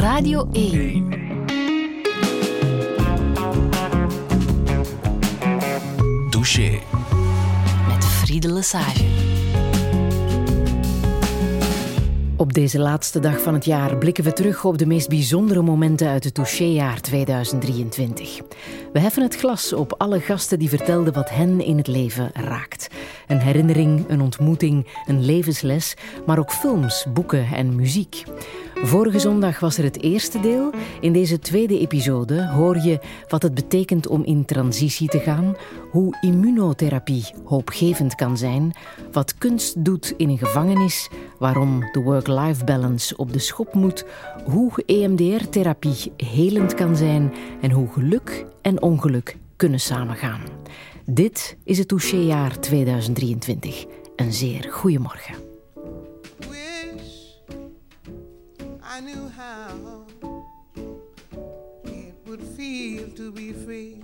Radio 1. Douche. Met Friede Lesage. Op deze laatste dag van het jaar blikken we terug op de meest bijzondere momenten uit het touchéjaar 2023. We heffen het glas op alle gasten die vertelden wat hen in het leven raakt. Een herinnering, een ontmoeting, een levensles, maar ook films, boeken en muziek. Vorige zondag was er het eerste deel. In deze tweede episode hoor je wat het betekent om in transitie te gaan, hoe immunotherapie hoopgevend kan zijn, wat kunst doet in een gevangenis, waarom de work-life balance op de schop moet, hoe EMDR-therapie helend kan zijn en hoe geluk en ongeluk kunnen samengaan. Dit is het touchéjaar 2023. Een zeer goede I knew how it would feel to be free.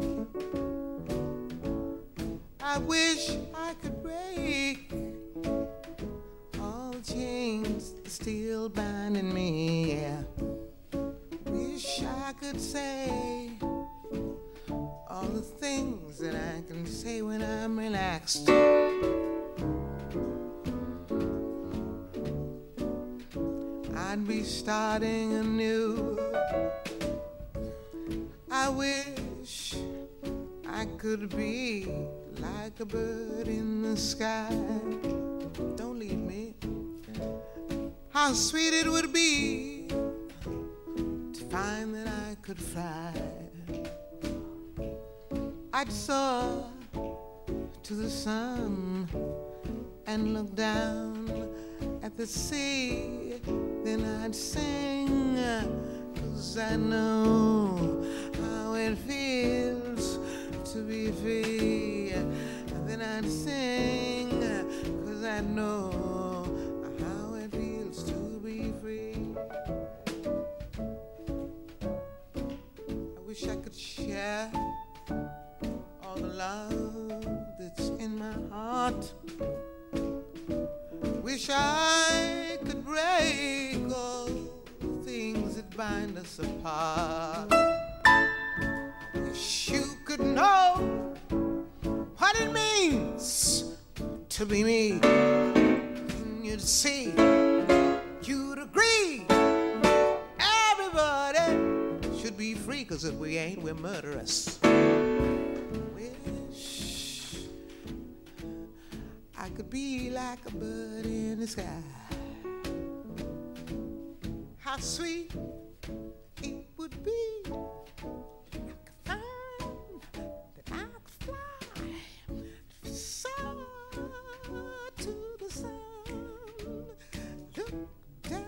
I wish I could break all chains still binding me. Yeah. Wish I could say all the things that I can say when I'm relaxed. I'd be starting anew. I wish I could be like a bird in the sky. Don't leave me. How sweet it would be to find that I could fly. I'd soar to the sun and look down at the sea then I'd sing, cause I know how it feels to be free. Then I'd sing, cause I know how it feels to be free. I wish I could share all the love that's in my heart. Wish I could break all things that bind us apart. Wish you could know what it means to be me. And you'd see, you'd agree. Everybody should be free, cause if we ain't, we're murderous. I could be like a bird in the sky. How sweet it would be I could fly so to the sun. Look down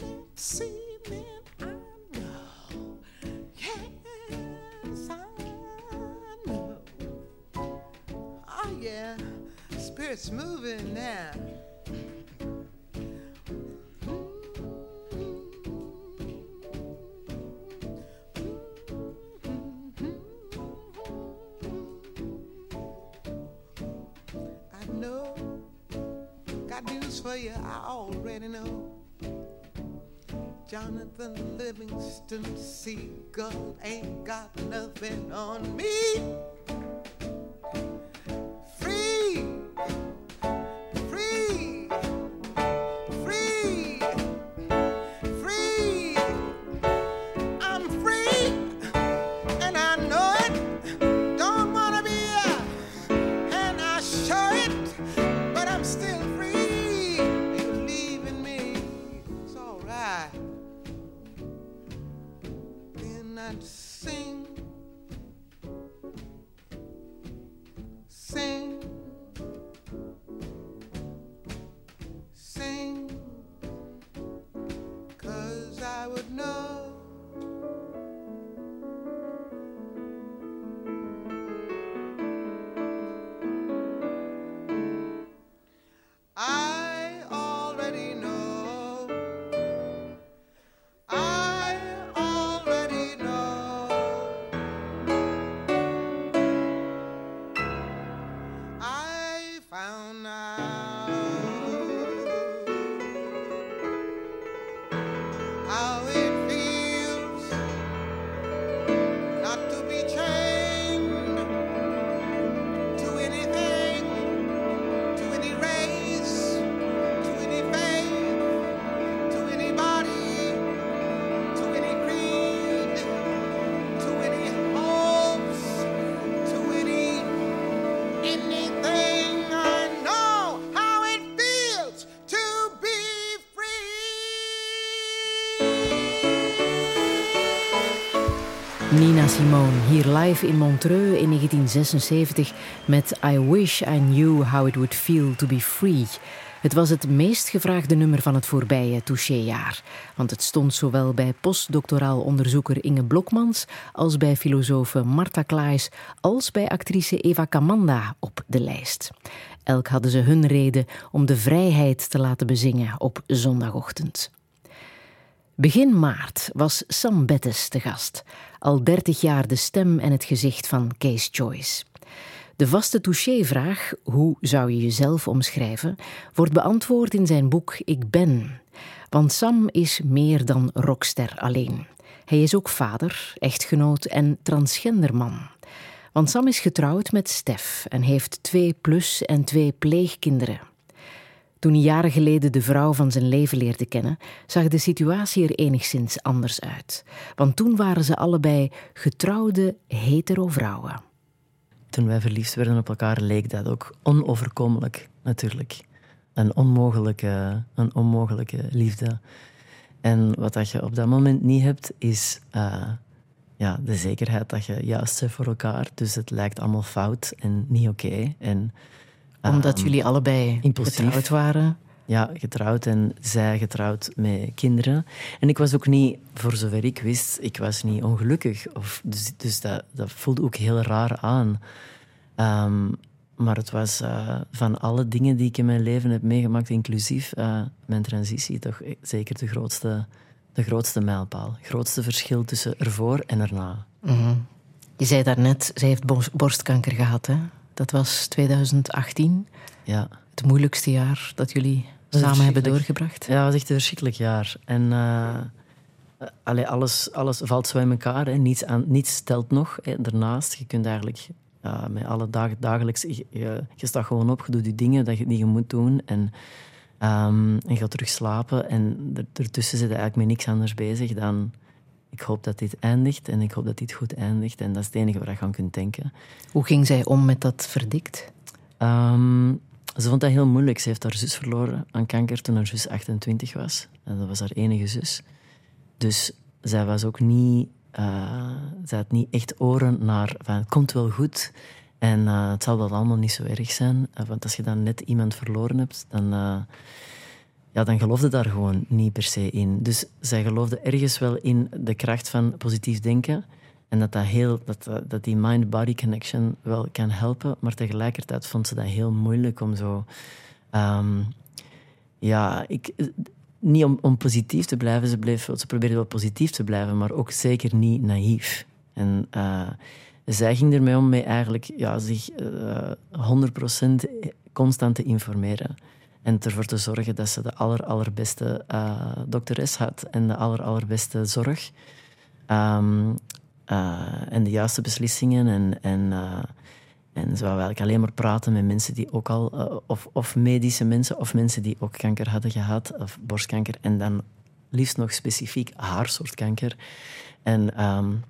and see spirit's moving now. I know, got news for you, I already know. Jonathan Livingston Seagull ain't got nothing on me. Nina Simone, hier live in Montreux in 1976 met I Wish I Knew How It Would Feel to Be Free. Het was het meest gevraagde nummer van het voorbije Touché-jaar. Want het stond zowel bij postdoctoraal onderzoeker Inge Blokmans als bij filosofe Marta Klaes als bij actrice Eva Kamanda op de lijst. Elk hadden ze hun reden om de vrijheid te laten bezingen op zondagochtend. Begin maart was Sam Bettes te gast, al 30 jaar de stem en het gezicht van Case Joyce. De vaste touché-vraag, hoe zou je jezelf omschrijven, wordt beantwoord in zijn boek Ik Ben. Want Sam is meer dan rockster alleen. Hij is ook vader, echtgenoot en transgenderman. Want Sam is getrouwd met Stef en heeft twee plus en twee pleegkinderen. Toen hij jaren geleden de vrouw van zijn leven leerde kennen, zag de situatie er enigszins anders uit. Want toen waren ze allebei getrouwde hetero vrouwen. Toen wij verliefd werden op elkaar, leek dat ook onoverkomelijk, natuurlijk. Een onmogelijke, een onmogelijke liefde. En wat dat je op dat moment niet hebt, is uh, ja, de zekerheid dat je juist bent voor elkaar. Dus het lijkt allemaal fout en niet oké. En omdat um, jullie allebei impulsief. getrouwd waren? Ja, getrouwd en zij getrouwd met kinderen. En ik was ook niet, voor zover ik wist, ik was niet ongelukkig. Of, dus dus dat, dat voelde ook heel raar aan. Um, maar het was uh, van alle dingen die ik in mijn leven heb meegemaakt, inclusief uh, mijn transitie, toch zeker de grootste, de grootste mijlpaal. Het grootste verschil tussen ervoor en erna. Mm -hmm. Je zei daarnet, zij heeft borstkanker gehad, hè? Dat was 2018. Ja. Het moeilijkste jaar dat jullie samen hebben doorgebracht. Ja, het was echt een verschrikkelijk jaar. En uh, allee, alles, alles valt zo in elkaar. Hè. Niets, aan, niets stelt nog. Hè. Daarnaast, je kunt eigenlijk uh, met alle dagen, dagelijks... Je, je, staat gewoon op, je doet die dingen dat je, die je moet doen. En, um, en je gaat terug slapen. En ertussen zit je eigenlijk met niks anders bezig dan ik hoop dat dit eindigt en ik hoop dat dit goed eindigt. En dat is het enige waar je aan kunt denken. Hoe ging zij om met dat verdikt? Um, ze vond dat heel moeilijk. Ze heeft haar zus verloren aan kanker toen haar zus 28 was. En dat was haar enige zus. Dus zij was ook niet... Uh, zij had niet echt oren naar van het komt wel goed. En uh, het zal wel allemaal niet zo erg zijn. Uh, want als je dan net iemand verloren hebt, dan ja, dan geloofde daar gewoon niet per se in. Dus zij geloofde ergens wel in de kracht van positief denken. En dat, dat, heel, dat, dat die mind-body connection wel kan helpen. Maar tegelijkertijd vond ze dat heel moeilijk om zo. Um, ja, ik, niet om, om positief te blijven. Ze, bleef, ze probeerde wel positief te blijven, maar ook zeker niet naïef. En uh, zij ging ermee om mee eigenlijk ja, zich uh, eh, 100% constant te informeren. En ervoor te zorgen dat ze de aller, allerbeste uh, dokteres had en de aller, allerbeste zorg. Um, uh, en de juiste beslissingen. En, en, uh, en ze wou eigenlijk alleen maar praten met mensen die ook al, of, of medische mensen, of mensen die ook kanker hadden gehad, of borstkanker. En dan liefst nog specifiek haar soort kanker. En um,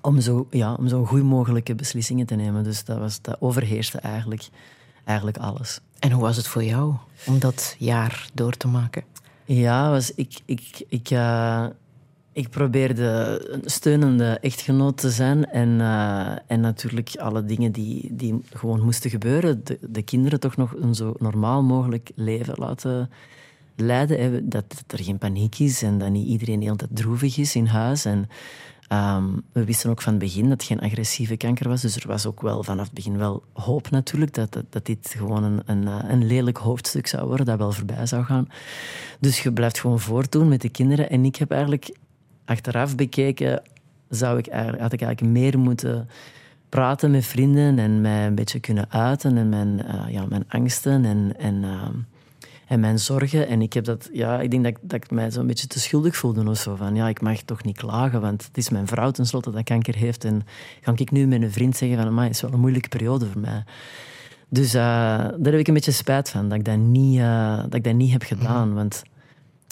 om zo, ja, om zo goed mogelijke beslissingen te nemen. Dus dat, was, dat overheerste eigenlijk, eigenlijk alles. En hoe was het voor jou om dat jaar door te maken? Ja, was, ik, ik, ik, uh, ik probeerde een steunende echtgenoot te zijn. En, uh, en natuurlijk alle dingen die, die gewoon moesten gebeuren. De, de kinderen toch nog een zo normaal mogelijk leven laten leiden. Dat, dat er geen paniek is en dat niet iedereen heel tijd droevig is in huis. En, Um, we wisten ook van het begin dat het geen agressieve kanker was. Dus er was ook wel vanaf het begin wel hoop natuurlijk dat, dat, dit gewoon een, een, eh, een, lelijk hoofdstuk zou worden, dat wel voorbij zou gaan. Dus je blijft gewoon voortdoen met de kinderen. En ik heb eigenlijk achteraf bekeken, zou ik had ik eigenlijk meer moeten praten met vrienden en mij een beetje kunnen uiten en mijn, uh, ja, mijn angsten en, en uh, en mijn zorgen. En ik heb dat, ja, ik denk dat, dat ik mij zo'n beetje te schuldig voelde of zo. Van ja, ik mag toch niet klagen, want het is mijn vrouw tenslotte dat kanker heeft. En ga ik nu met een vriend zeggen van, het is wel een moeilijke periode voor mij. Dus uh, daar heb ik een beetje spijt van, dat ik dat niet, uh, dat ik dat niet heb gedaan. Want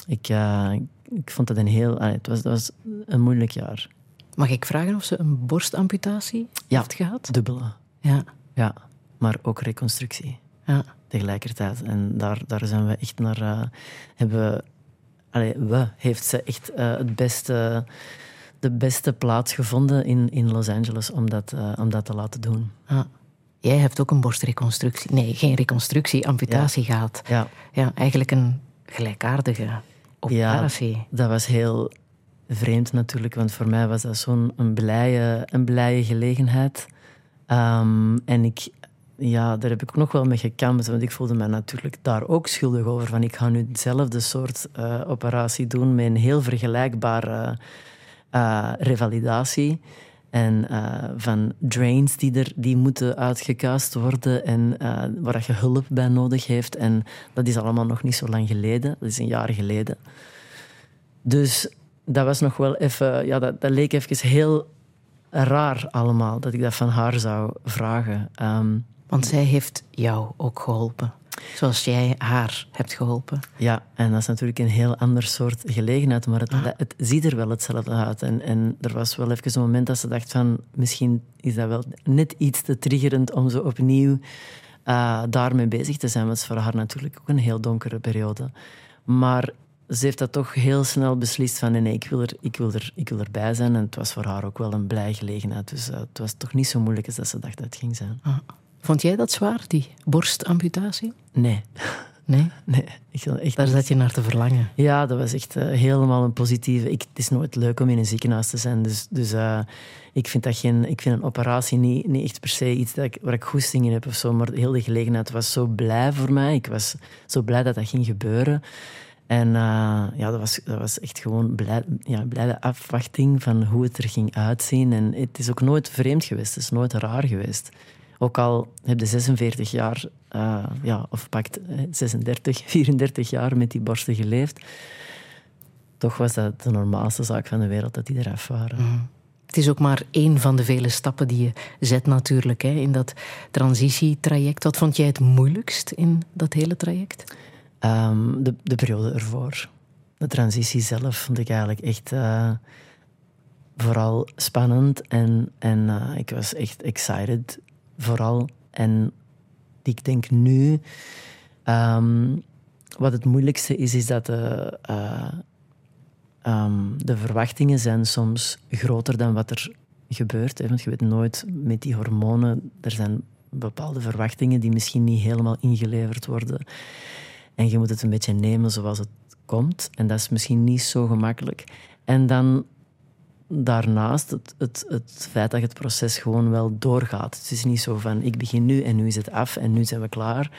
ik, uh, ik vond dat een heel... het, was, dat was een moeilijk jaar. Mag ik vragen of ze een borstamputatie ja, heeft gehad? dubbele. Ja. Ja, maar ook reconstructie. Ja tegelijkertijd. En daar, daar zijn we echt naar. Uh, hebben, allee, we heeft ze echt uh, het beste. de beste plaats gevonden in, in Los Angeles om dat, uh, om dat te laten doen. Ah. Jij hebt ook een borstreconstructie. Nee, geen reconstructie, amputatie gehad. Ja. ja, eigenlijk een gelijkaardige operatie. Ja, dat was heel vreemd natuurlijk, want voor mij was dat zo'n een blije, een blije gelegenheid. Um, en ik, ja, daar heb ik nog wel mee gekampt, want ik voelde me natuurlijk daar ook schuldig over. Van ik ga nu hetzelfde soort uh, operatie doen met een heel vergelijkbare uh, revalidatie. En van drains die, er, die moeten uitgekuist worden en waar je hulp bij nodig heeft. En dat is allemaal nog niet zo lang geleden. Dat is een jaar geleden. Dus dat was nog wel even... Ja, dat, dat leek even heel raar allemaal, dat ik dat van haar zou vragen. Um, Want zij heeft jou ook geholpen. Zoals jij haar hebt geholpen. Ja, en dat is natuurlijk een heel ander soort gelegenheid, maar het, ah. het ziet er wel hetzelfde uit. En, en er was wel even een moment dat ze dacht van, misschien is dat wel net iets te triggerend om zo opnieuw uh, daarmee bezig te zijn. Want het is voor haar natuurlijk ook een heel donkere periode. Maar ze heeft dat toch heel snel beslist van nee, ik wil, er, ik, wil er, ik wil erbij zijn. En het was voor haar ook wel een blij gelegenheid. Dus uh, het was toch niet zo moeilijk als dat ze dacht dat het ging zijn. Ah. Vond jij dat zwaar, die borstamputatie? Nee. Nee? Nee. Ik, echt Daar zat je naar te verlangen. Ja, dat was echt uh, helemaal een positieve... Ik, het is nooit leuk om in een ziekenhuis te zijn. Dus, dus uh, ik, vind dat geen, ik vind een operatie niet, niet echt per se iets dat ik, waar ik goesting in heb of zo. Maar heel de gelegenheid was zo blij voor mij. Ik was zo blij dat dat ging gebeuren. En uh, ja, dat was, dat was echt gewoon blij, ja, blijde afwachting van hoe het er ging uitzien. En het is ook nooit vreemd geweest. Het is nooit raar geweest. Ook al heb je 46 jaar, uh, ja, of pakt 36, 34 jaar met die borsten geleefd, toch was dat de normaalste zaak van de wereld dat die eraf waren. Mhm. Het is ook maar één van de vele stappen die je zet natuurlijk hè, in dat transitietraject. Wat vond jij het moeilijkst in dat hele traject? Um, de, de periode ervoor. De transitie zelf vond ik eigenlijk echt uh, vooral spannend. En, en uh, ik was echt excited vooral. En ik denk nu, um, wat het moeilijkste is, is dat de, uh, um, de verwachtingen zijn soms groter dan wat er gebeurt. Hè? Want je weet nooit met die hormonen, er zijn bepaalde verwachtingen die misschien niet helemaal ingeleverd worden. En je moet het een beetje nemen zoals het komt. En dat is misschien niet zo gemakkelijk. En dan daarnaast het, het, het feit dat het proces gewoon wel doorgaat. Het is niet zo van ik begin nu en nu is het af en nu zijn we klaar.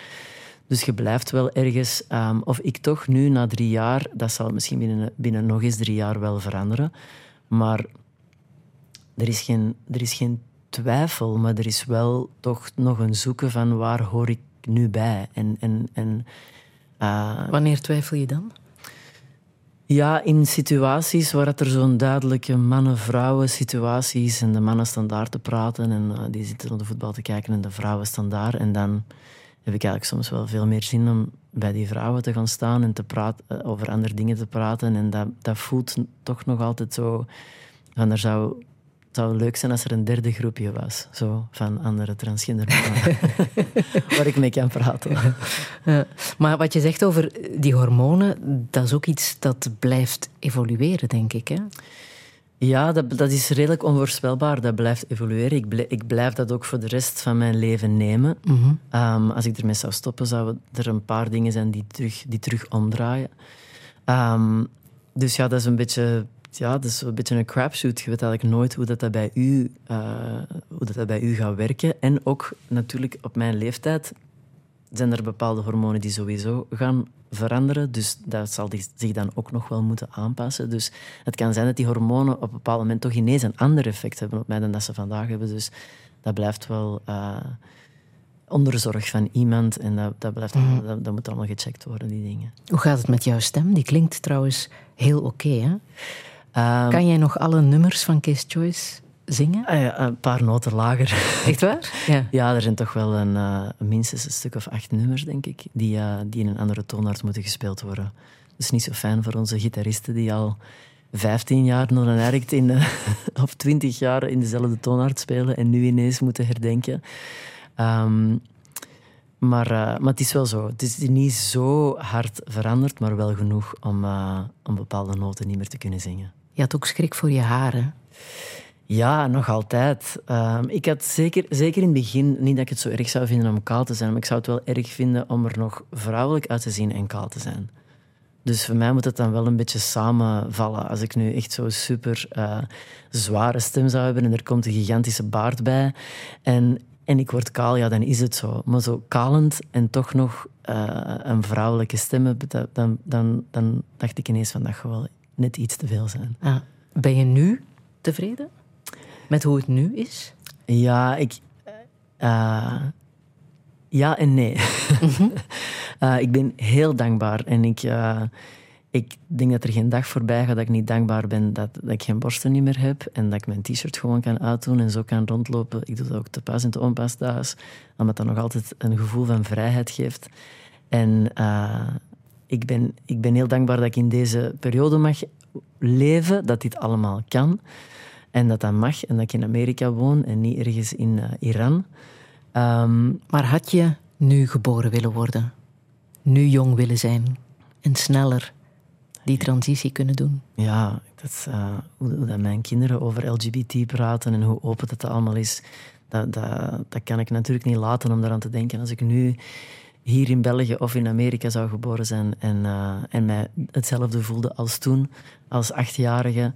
Dus je blijft wel ergens, um, of ik toch nu na drie jaar, dat zal misschien binnen, binnen nog eens drie jaar wel veranderen. Maar er is, geen, er is geen twijfel, maar er is wel toch nog een zoeken van waar hoor ik nu bij. En, en, en, uh, Wanneer twijfel je dan? Ja, in situaties waar het er zo'n duidelijke mannen-vrouwen situatie is en de mannen staan daar te praten en uh, die zitten naar de voetbal te kijken en de vrouwen staan daar. En dan heb ik eigenlijk soms wel veel meer zin om bij die vrouwen te gaan staan en te praten, uh, over andere dingen te praten. En dat, dat voelt toch nog altijd zo van er zou het zou leuk zijn als er een derde groepje was, zo, van andere transgender mannen, waar ik mee kan praten. Ja. Maar wat je zegt over die hormonen, dat is ook iets dat blijft evolueren, denk ik. Hè? Ja, dat, dat is redelijk onvoorspelbaar. Dat blijft evolueren. Ik blijf, ik blijf dat ook voor de rest van mijn leven nemen. Mhm. Um, als ik ermee zou stoppen, zouden er een paar dingen zijn die terug, die terug omdraaien. Um, dus ja, dat is een beetje ja, dat is een beetje een crapshoot. Je weet eigenlijk nooit hoe dat, dat, bij, u, uh, hoe dat, dat bij u gaat werken. En ook natuurlijk op mijn leeftijd zijn er bepaalde hormonen die sowieso gaan veranderen. Dus dat zal zich dan ook nog wel moeten aanpassen. Dus het kan zijn dat die hormonen op een bepaald moment toch ineens een ander effect hebben op mij dan dat ze vandaag hebben. Dus dat blijft wel uh, onder zorg van iemand. En dat, dat, blijft, mm. dat, dat, moet allemaal gecheckt worden, die dingen. Hoe gaat het met jouw stem? Die klinkt trouwens heel oké, hè? Um, kan jij nog alle nummers van Case Choice zingen? Ja, een paar noten lager. Echt waar? Ja, ja er zijn toch wel een, uh, minstens een stuk of acht nummers, denk ik, die, uh, die in een andere toonaard moeten gespeeld worden. Dat is niet zo fijn voor onze gitaristen die al 15 jaar nog een in de, of 20 jaar in dezelfde toonaard spelen en nu ineens moeten herdenken. Um, maar, uh, maar het is wel zo. Het is niet zo hard veranderd, maar wel genoeg om, om bepaalde noten niet meer te kunnen zingen. Je had ook schrik voor je haren. Ja, nog altijd. Ehm, ik had zeker, zeker in het begin niet dat ik het zo erg zou vinden om kaal te zijn, maar ik zou het wel erg vinden om er nog vrouwelijk uit te zien en kaal te zijn. Dus voor mij moet het dan wel een beetje samenvallen. Als ik nu echt zo'n super uh, zware stem zou hebben en er komt een gigantische baard bij en, en ik word kaal, ja, dan is het zo. Maar zo kalend en toch nog uh, een vrouwelijke stem dan, dan, dan dacht ik ineens van dat gewoon net iets te veel zijn. Ah, ben je nu tevreden met hoe het nu is? Ja, ik. Uh, ja en nee. Mhm. uh, ik ben heel dankbaar en ik, uh, ik denk dat er geen dag voorbij gaat dat ik niet dankbaar ben dat, dat ik geen borsten niet meer heb en dat ik mijn t-shirt gewoon kan uitdoen en zo kan rondlopen. Ik doe dat ook te pas en te onpas thuis, omdat dat nog altijd een gevoel van vrijheid geeft. En ik ben, ik ben heel dankbaar dat ik in deze periode mag leven, dat dit allemaal kan. En dat dat mag. En dat ik in Amerika woon en niet ergens in uh, Iran. Um, maar had je nu geboren willen worden? Nu jong willen zijn? En sneller die transitie kunnen doen? Ja, dat is, uh, hoe, hoe dat mijn kinderen over LGBT praten en hoe open dat allemaal is. Dat, dat, dat kan ik natuurlijk niet laten om daaraan te denken. Als ik nu hier in België of in Amerika zou geboren zijn en, uh, en mij hetzelfde voelde als toen, als achtjarige,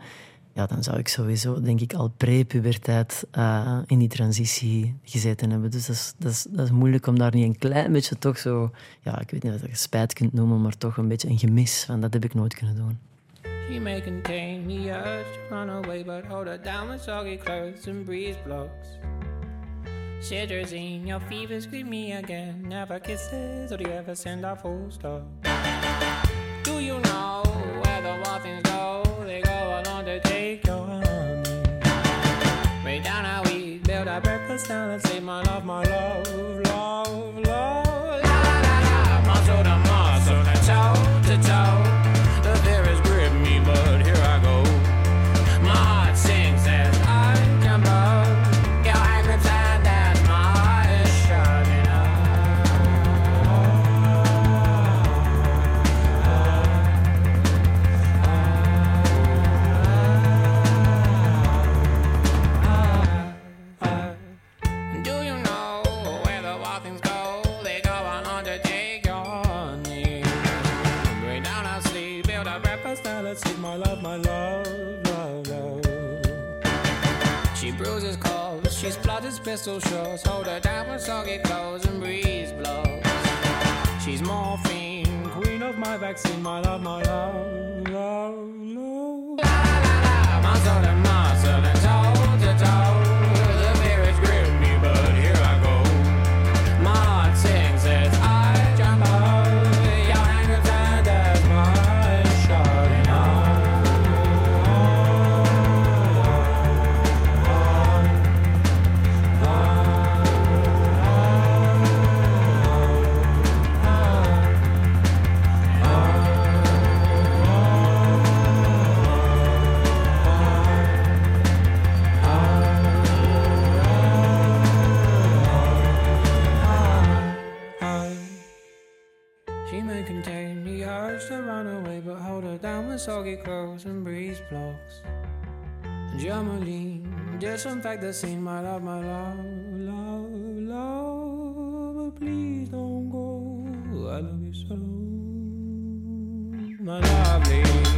ja, dan zou ik sowieso, denk ik, al pre-puberteit uh, in die transitie gezeten hebben. Dus dat is, dat, is, dat is moeilijk om daar niet een klein beetje toch zo, ja, ik weet niet of je spijt kunt noemen, maar toch een beetje een gemis van dat heb ik nooit kunnen doen. She may contain run away, but hold her down with soggy clothes and breeze blocks. In your fever, scream me again. Never kisses, or do you ever send a full stop? Do you know where the waffles go? They go along to take your honey. Way down how we build our breakfast down and say, My love, my love, love, love. Pistol shots. Hold her down with soggy clothes and breeze blows. She's morphine, queen of my vaccine, my love, my love, love. Soggy clothes and breeze blocks. Germaline, disinfect the scene, my love, my love, love, love. But please don't go. I love you so, my lovely.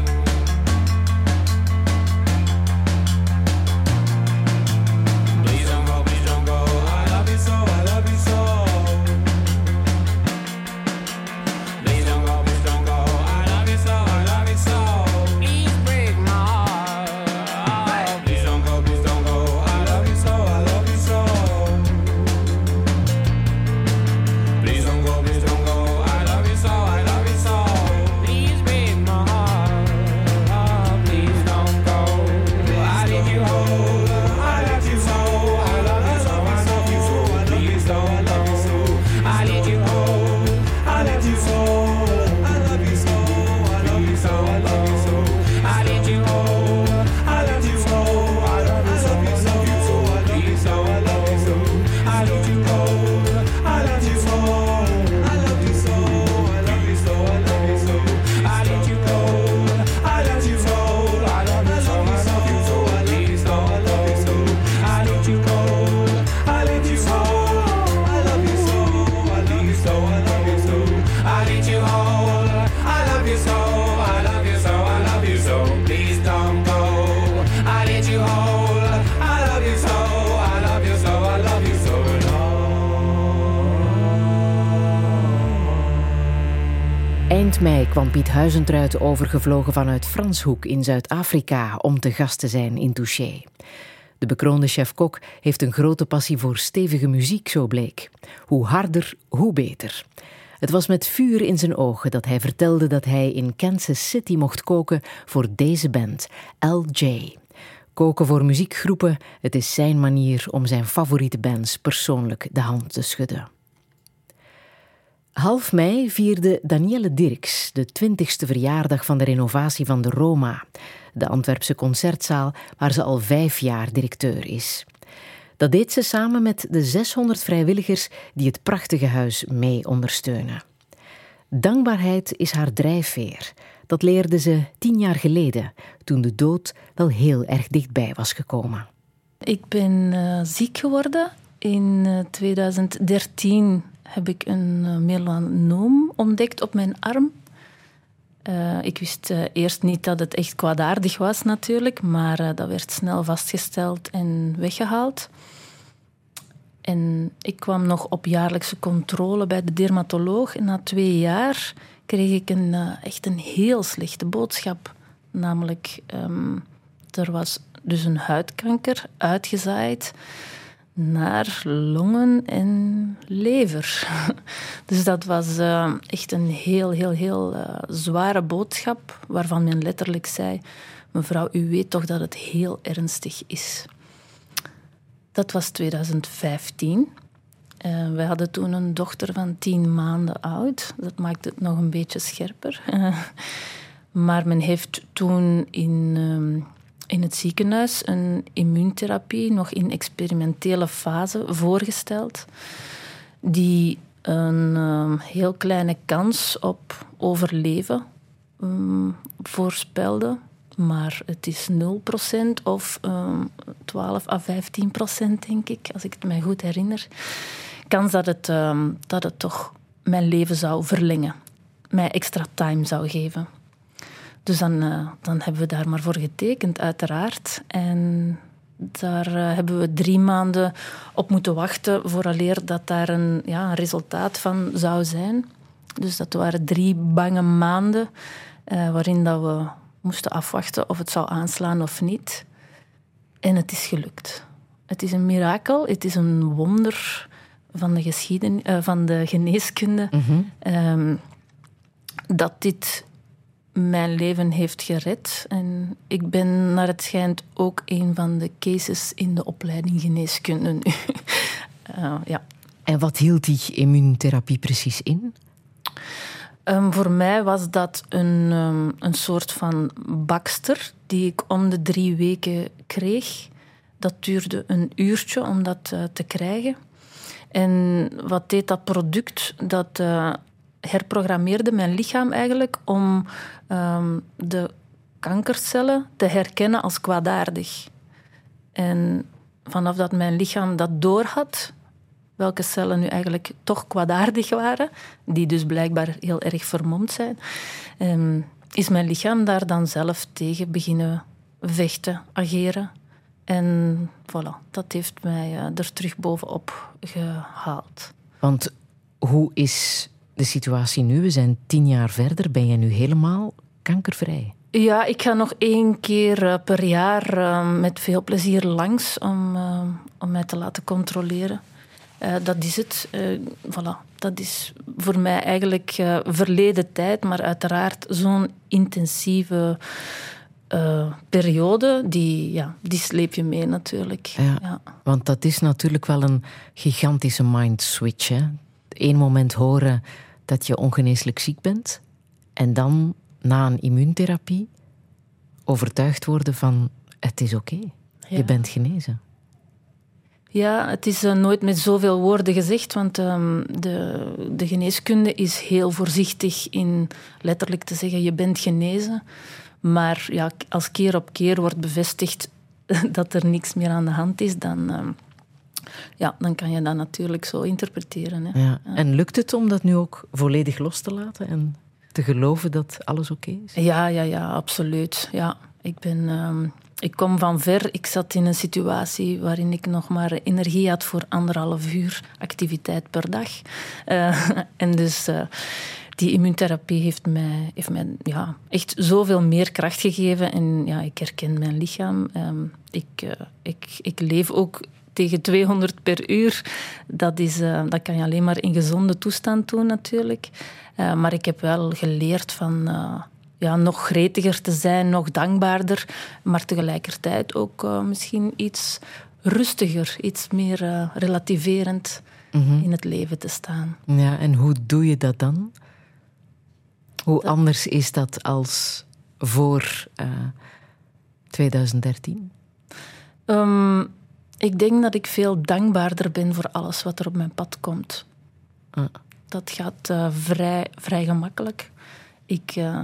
11 mei kwam Piet Huizentruid overgevlogen vanuit Franshoek in Zuid-Afrika om te gast te zijn in Touché. De bekroonde chef-kok heeft een grote passie voor stevige muziek, zo bleek. Hoe harder, hoe beter. Het was met vuur in zijn ogen dat hij vertelde dat hij in Kansas City mocht koken voor deze band, LJ. Koken voor muziekgroepen, het is zijn manier om zijn favoriete bands persoonlijk de hand te schudden. Half mei vierde Danielle Dirks de twintigste verjaardag van de renovatie van de Roma, de Antwerpse concertzaal waar ze al vijf jaar directeur is. Dat deed ze samen met de 600 vrijwilligers die het prachtige huis mee ondersteunen. Dankbaarheid is haar drijfveer. Dat leerde ze tien jaar geleden, toen de dood wel heel erg dichtbij was gekomen. Ik ben uh, ziek geworden. In 2013 eh, heb ik een uh, melanoom ontdekt op mijn arm. Uh, ik wist eerst niet dat het echt kwaadaardig was, natuurlijk, maar dat werd snel vastgesteld en weggehaald. En ik kwam nog op jaarlijkse controle bij de dermatoloog. En na twee jaar kreeg ik een, echt een heel slechte boodschap. Namelijk, um, er was dus een huidkanker uitgezaaid naar longen en lever. Dus dat was uh, echt een heel, heel, heel uh, zware boodschap, waarvan men letterlijk zei: Mevrouw, u weet toch dat het heel ernstig is. Dat was 2015. Uh, wij hadden toen een dochter van tien maanden oud. Dat maakte het nog een beetje scherper. Maar men heeft toen in, uh, in het ziekenhuis een immuuntherapie nog in experimentele fase voorgesteld. Die een ehm, heel kleine kans op overleven um, voorspelde maar het is 0% of um, ehm, 12 à 15%, denk ik, als ik het mij goed herinner. Kans dat het, dat het toch mijn leven zou verlengen, mij extra time zou geven. Dus dan, uh, dan hebben we daar maar voor getekend, uiteraard. En daar uh, hebben we drie maanden op moeten wachten vooraleer dat daar een, ja, een resultaat van zou zijn. Dus dat waren drie bange maanden uh, waarin dat we moesten afwachten of het zou aanslaan of niet. En het is gelukt. Het is een mirakel, het is een wonder van de, geschieden, uh, van de geneeskunde. Mm -hmm. um, dat dit mijn leven heeft gered. En ik ben naar het schijnt ook een van de cases in de opleiding geneeskunde nu. uh, ja. En wat hield die immuuntherapie precies in? Um, voor mij was dat een, um, een soort van bakster die ik om de drie weken kreeg. Dat duurde een uurtje om dat uh, te krijgen. En wat deed dat product? Dat uh, herprogrammeerde mijn lichaam eigenlijk om um, de kankercellen te herkennen als kwaadaardig. En vanaf dat mijn lichaam dat doorhad, welke cellen nu eigenlijk toch kwaadaardig waren, die dus blijkbaar heel erg vermomd zijn, um, is mijn lichaam daar dan zelf tegen beginnen vechten, ageren. En voilà, dat heeft mij uh, er terug bovenop gehaald. Want hoe is de situatie nu? We zijn tien jaar verder. Ben je nu helemaal kankervrij? Ja, ik ga nog één keer uh, per jaar uh, met veel plezier langs om, uh, om mij te laten controleren. Uh, dat is het. Voilà. Dat is voor mij eigenlijk verleden tijd, maar uiteraard zo'n intensieve periode, die, ja, die sleep je mee natuurlijk. Ja, ja, Want dat is natuurlijk wel een gigantische mind switch. Hè? Eén moment horen dat je ongeneeslijk ziek bent en dan na een immuuntherapie overtuigd worden van het is oké, okay. ja. je bent genezen. Ja, het is uh, nooit met zoveel woorden gezegd, want um, de, de geneeskunde is heel voorzichtig in letterlijk te zeggen je bent genezen. Maar ja, als keer op keer wordt bevestigd dat er niks meer aan de hand is, dan, um, ja, dan kan je dat natuurlijk zo interpreteren. Hè. Ja. En lukt het om dat nu ook volledig los te laten en te geloven dat alles oké okay is? Ja, ja, ja, absoluut. Ja. Ik ben... Um, ik kom van ver. Ik zat in een situatie waarin ik nog maar energie had voor anderhalf uur activiteit per dag. Uh, en dus uh, het die immuuntherapie heeft mij, heeft mij ja, echt zoveel meer kracht gegeven. En ja, ik herken mijn lichaam. Ehm, ik, uh, ik, ik leef ook tegen 200 per uur. Dat, is, uh, dat kan je alleen maar in gezonde toestand doen, natuurlijk. Uh, maar ik heb wel geleerd van ja, nog gretiger te zijn, nog dankbaarder. Maar tegelijkertijd ook misschien iets rustiger, iets meer relativerend mhm. in het leven te staan. Ja, en hoe doe je dat dan? Hoe anders is dat als voor 2013? Uh, um, ik denk dat ik veel dankbaarder ben voor alles wat er op mijn pad komt. Ah. Dat gaat uh, vrij, vrij gemakkelijk. Ik, uh,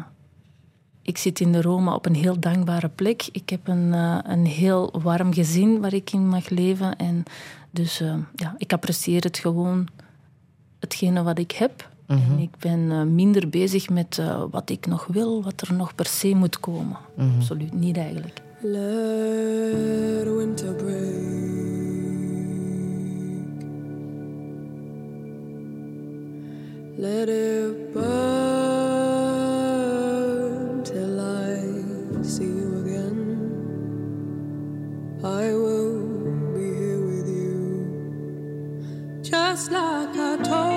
ik zit in de Roma op een heel dankbare plek. Ik heb een, uh, een heel warm gezin waar ik in mag leven. En dus ja, ik apprecieer het gewoon, hetgene wat ik heb. En mhm. ik ben minder bezig met wat ik nog wil, wat er nog per se moet komen. -hmm. Absoluut niet eigenlijk. Let winter break. Let it burn till I see you again. I will be here with you, just like I told.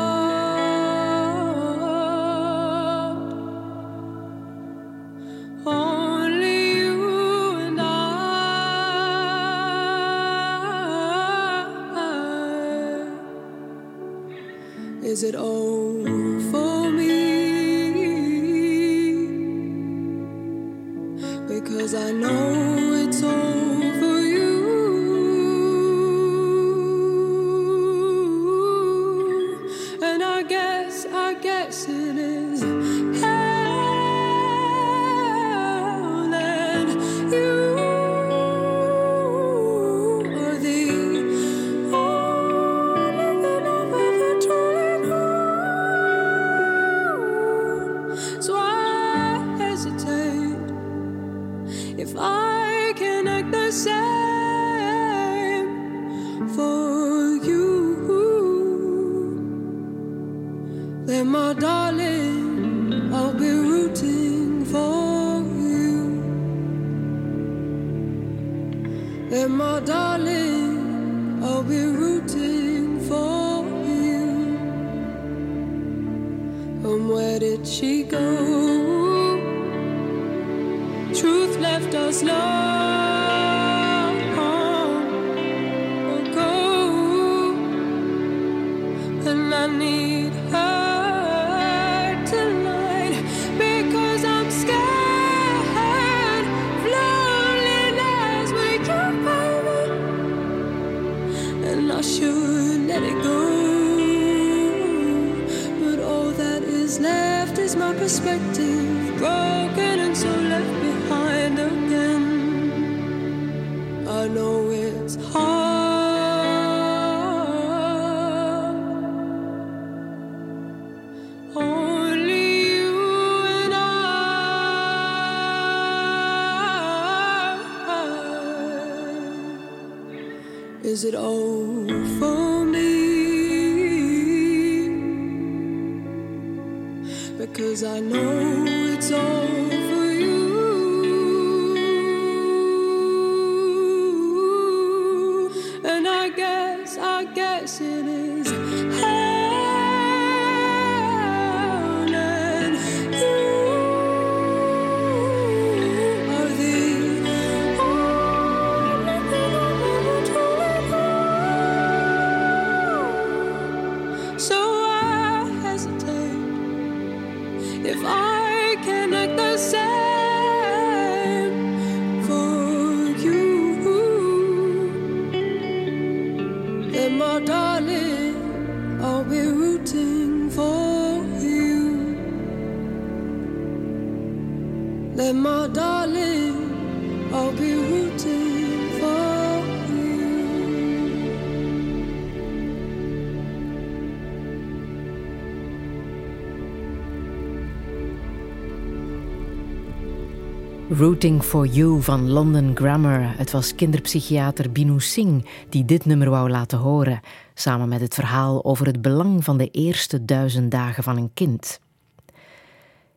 Rooting for You van London Grammar. Het was kinderpsychiater Binu Singh die dit nummer wou laten horen, samen met het verhaal over het belang van de eerste duizend dagen van een kind.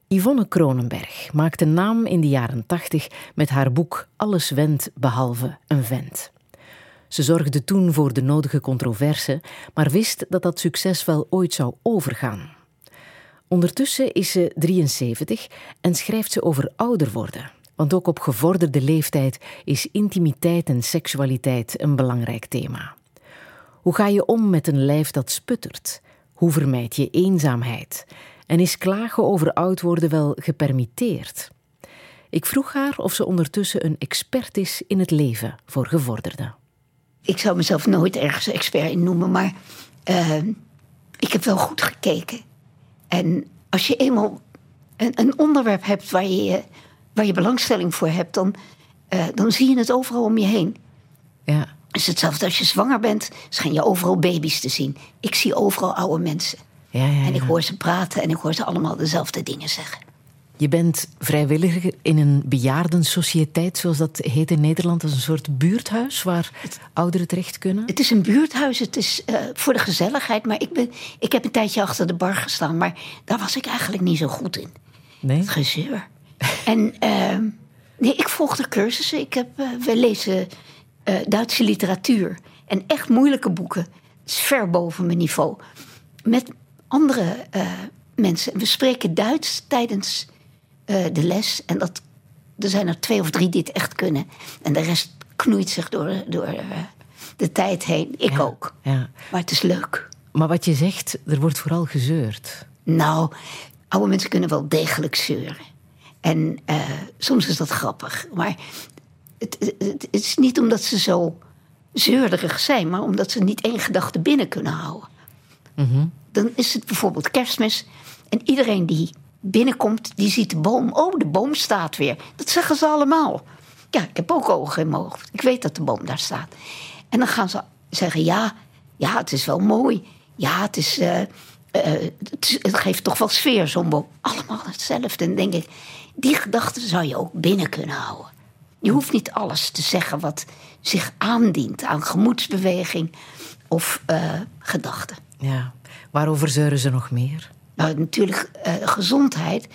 Yvonne Kronenberg maakte naam in de jaren tachtig met haar boek Alles wendt behalve een vent. Ze zorgde toen voor de nodige controverse, maar wist dat dat succes wel ooit zou overgaan. Ondertussen is ze 73 en schrijft ze over ouder worden. Want ook op gevorderde leeftijd is intimiteit en seksualiteit een belangrijk thema. Hoe ga je om met een lijf dat sputtert? Hoe vermijd je eenzaamheid? En is klagen over oud worden wel gepermitteerd? Ik vroeg haar of ze ondertussen een expert is in het leven voor gevorderden. Ik zou mezelf nooit ergens expert in noemen, maar uh, ik heb wel goed gekeken. En als je eenmaal een, een onderwerp hebt waar je, waar je belangstelling voor hebt, dan, uh, dan zie je het overal om je heen. Ja. Het is hetzelfde als je zwanger bent, schijn je overal baby's te zien. Ik zie overal oude mensen. Ja, ja, En ik hoor ze praten en ik hoor ze allemaal dezelfde dingen zeggen. Je bent vrijwilliger in een bejaardensociëteit, zoals dat heet in Nederland. Dat is een soort buurthuis waar ouderen terecht kunnen. Het is een buurthuis, het is uh, voor de gezelligheid. Maar ik, ben, ik heb een tijdje achter de bar gestaan, maar daar was ik eigenlijk niet zo goed in. Nee? Het gezeur. En uh, nee, ik volg de cursussen. Ik heb, uh, we lezen uh, Duitse literatuur en echt moeilijke boeken. Het is ver boven mijn niveau. Met andere mensen. We spreken Duits tijdens de les. En dat, er zijn er twee of drie die het echt kunnen. En de rest knoeit zich door, door de tijd heen. Ik ja, ook. Ja. Maar het is leuk. Maar wat je zegt, er wordt vooral gezeurd. Nou, oude mensen kunnen wel degelijk zeuren. En uh, soms is dat grappig. Maar het, het, het, is niet omdat ze zo zeurderig zijn, maar omdat ze niet één gedachte binnen kunnen houden. Mm -hmm. Dan is het bijvoorbeeld kerstmis. En iedereen die binnenkomt, die ziet de boom. Oh, de boom staat weer. Dat zeggen ze allemaal. Ja, ik heb ook ogen in mijn hoofd. Ik weet dat de boom daar staat. En dan gaan ze zeggen: ja, ja het is wel mooi. Ja, het, is, uh, uh, het, het, geeft toch wel sfeer, zo'n boom. Allemaal hetzelfde. En dan denk ik: die gedachten zou je ook binnen kunnen houden. Je hoeft niet alles te zeggen wat zich aandient aan gemoedsbeweging of uh, gedachten. Ja, waarover zeuren ze nog meer? Nou, natuurlijk uh, gezondheid.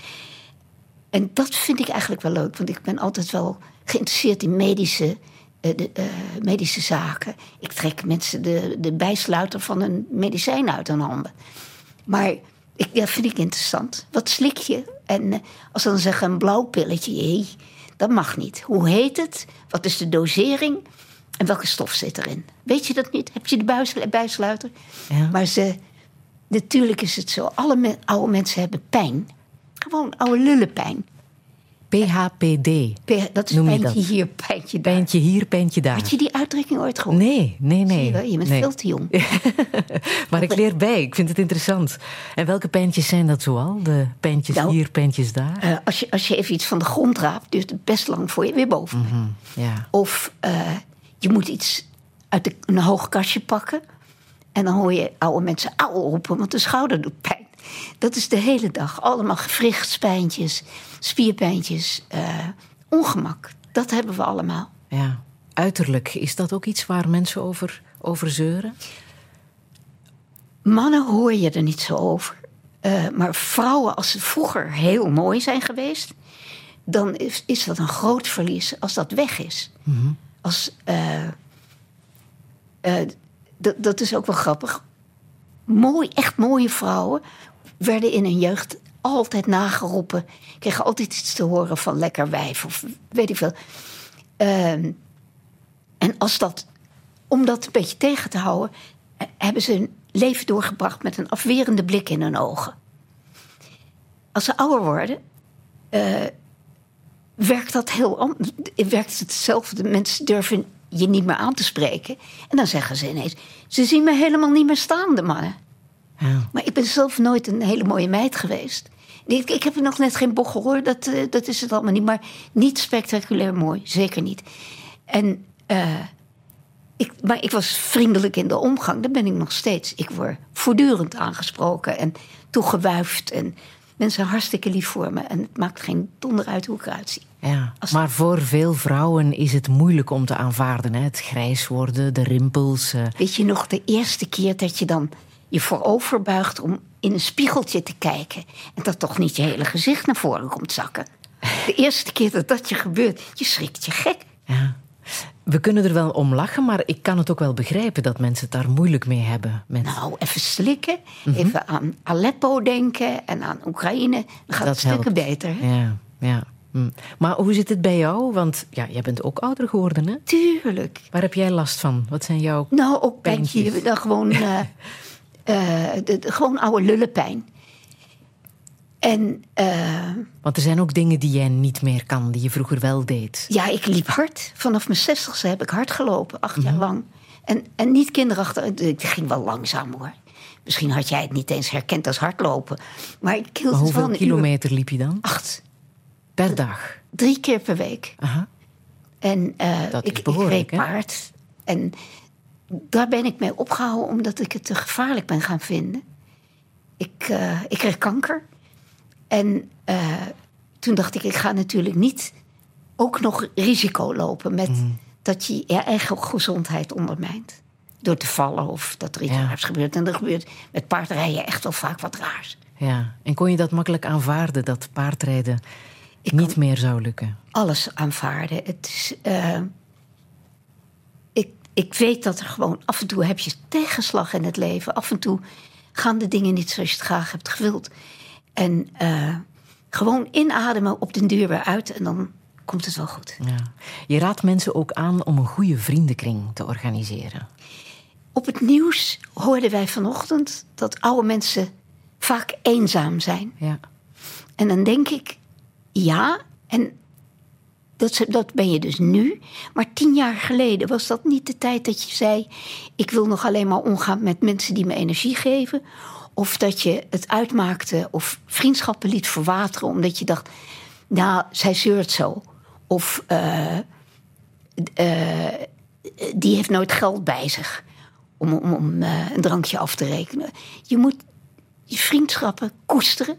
En dat vind ik eigenlijk wel leuk, want ik ben altijd wel geïnteresseerd in medische, uh, de, uh, medische zaken. Ik trek mensen de, de bijsluiter van een medicijn uit hun handen. Maar ik, dat vind ik interessant. Wat slik je? En als ze dan zeggen een blauw pilletje, hey, dat mag niet. Hoe heet het? Wat is de dosering? En welke stof zit erin? Weet je dat niet? Heb je de bijsluiter? Ja. Maar ze, natuurlijk is het zo. Alle me oude mensen hebben pijn. Gewoon oude lullenpijn. PHPD. P dat is Noem je pijntje dat? hier, pijntje daar. Pijntje hier, pijntje daar. Had je die uitdrukking ooit gehoord? Nee, nee, nee. Zie je, wel? je bent nee. veel te jong. maar ik leer bij, ik vind het interessant. En welke pijntjes zijn dat zoal? De pijntjes Nou, hier, pijntjes daar? Uh, als, je, als je even iets van de grond raapt, duurt het best lang voor je weer boven. Mm -hmm. ja. Of uh, je moet iets uit de, een hoog kastje pakken. En dan hoor je oude mensen auw roepen, want de schouder doet pijn. Dat is de hele dag. Allemaal gewrichtspijntjes, spierpijntjes, uh, ongemak. Dat hebben we allemaal. Ja. Uiterlijk, is dat ook iets waar mensen over, over zeuren? Mannen hoor je er niet zo over. Uh, maar vrouwen, als ze vroeger heel mooi zijn geweest, dan is, is dat een groot verlies als dat weg is. Mm -hmm. Als, uh, uh, dat is ook wel grappig. Mooi, echt mooie vrouwen werden in hun jeugd altijd nageroepen. Kregen altijd iets te horen van lekker wijf of weet ik veel. Uh, en als dat, om dat een beetje tegen te houden, hebben ze hun leven doorgebracht met een afwerende blik in hun ogen. Als ze ouder worden, uh, werkt dat heel anders. Werkt hetzelfde. Mensen durven je niet meer aan te spreken. En dan zeggen ze ineens: Ze zien me helemaal niet meer staan, de mannen. Ja. Maar ik ben zelf nooit een hele mooie meid geweest. Ik, ik heb nog net geen bochel hoor, dat, uh, dat is het allemaal niet. Maar niet spectaculair mooi, zeker niet. En, uh, ik, maar ik was vriendelijk in de omgang, dat ben ik nog steeds. Ik word voortdurend aangesproken en toegewuifd. En mensen hartstikke lief voor me. En het maakt geen donder uit hoe ik eruit zie. Ja, Als- maar voor veel vrouwen is het moeilijk om te aanvaarden. Hè? Het grijs worden, de rimpels. eh. Weet je nog de eerste keer dat je dan je voorover buigt om in een spiegeltje te kijken. En dat toch niet je hele gezicht naar voren komt zakken. De eerste keer dat dat je gebeurt, je schrikt je gek. Ja. We kunnen er wel om lachen, maar ik kan het ook wel begrijpen dat mensen het daar moeilijk mee hebben. Nou, even slikken, Mhm. even aan Aleppo denken en aan Oekraïne. Dan gaat het stukken helpt. beter. hè? Ja, ja. Hm. Maar hoe zit het bij jou? Want ja, jij bent ook ouder geworden, hè? Tuurlijk. Waar heb jij last van? Wat zijn jouw... Nou, ook Pijntjes. je dan gewoon, eh, eh, de, de- gewoon oude lullenpijn. En eh, Want er zijn ook dingen die jij niet meer kan, die je vroeger wel deed. ja, ik liep hard. Vanaf mijn zestigste heb ik hard gelopen, acht Mhm. jaar lang. En, en niet kinderachtig, het ging wel langzaam hoor. Misschien had jij het niet eens herkend als hardlopen. Maar ik hield Maar het wel hoeveel uur. kilometer liep je dan? Acht. Per dag? Drie keer per week. Aha. En eh, Dat is ik, ik reed paard. En daar ben ik mee opgehouden omdat ik het te gevaarlijk ben gaan vinden. Ik, eh, ik kreeg kanker. En eh, toen dacht ik, ik ga natuurlijk niet ook nog risico lopen met Mhm. dat je je eigen gezondheid ondermijnt. Door te vallen of dat er iets Ja. raars gebeurt. En er gebeurt met paardrijden echt wel vaak wat raars. Ja. En kon je dat makkelijk aanvaarden, dat paardrijden Ik niet meer zou lukken? alles aanvaarden. Het is, eh, ik, weet dat er gewoon af en toe heb je tegenslag in het leven. Af en toe gaan de dingen niet zoals je het graag hebt gewild. En eh, gewoon inademen op den duur weer uit en dan komt het wel goed. Ja. Je raadt mensen ook aan om een goede vriendenkring te organiseren. Op het nieuws hoorden wij vanochtend dat oude mensen vaak eenzaam zijn. Ja. En dan denk ik, ja, en dat, dat ben je dus nu. Maar tien jaar geleden was dat niet de tijd dat je zei: Ik wil nog alleen maar omgaan met mensen die me energie geven. Of dat je het uitmaakte of vriendschappen liet verwateren omdat je dacht: Nou, zij zeurt zo. Of eh, eh, die heeft nooit geld bij zich om, om, om eh, een drankje af te rekenen. Je moet je vriendschappen koesteren.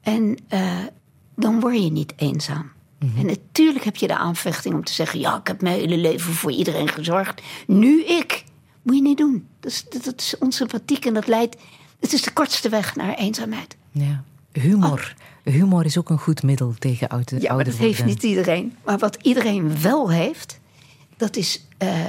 En dan word je niet eenzaam. En natuurlijk heb je de aanvechting om te zeggen: Ja, ik heb mijn hele leven voor iedereen gezorgd. Nu ik. Moet je niet doen. Dat is, dat, dat is onsympathiek en dat leidt. Het is de kortste weg naar eenzaamheid. ja. Humor. Humor is ook een goed middel tegen oude, Ja, maar dat heeft niet iedereen. Maar wat iedereen wel heeft, dat is eh,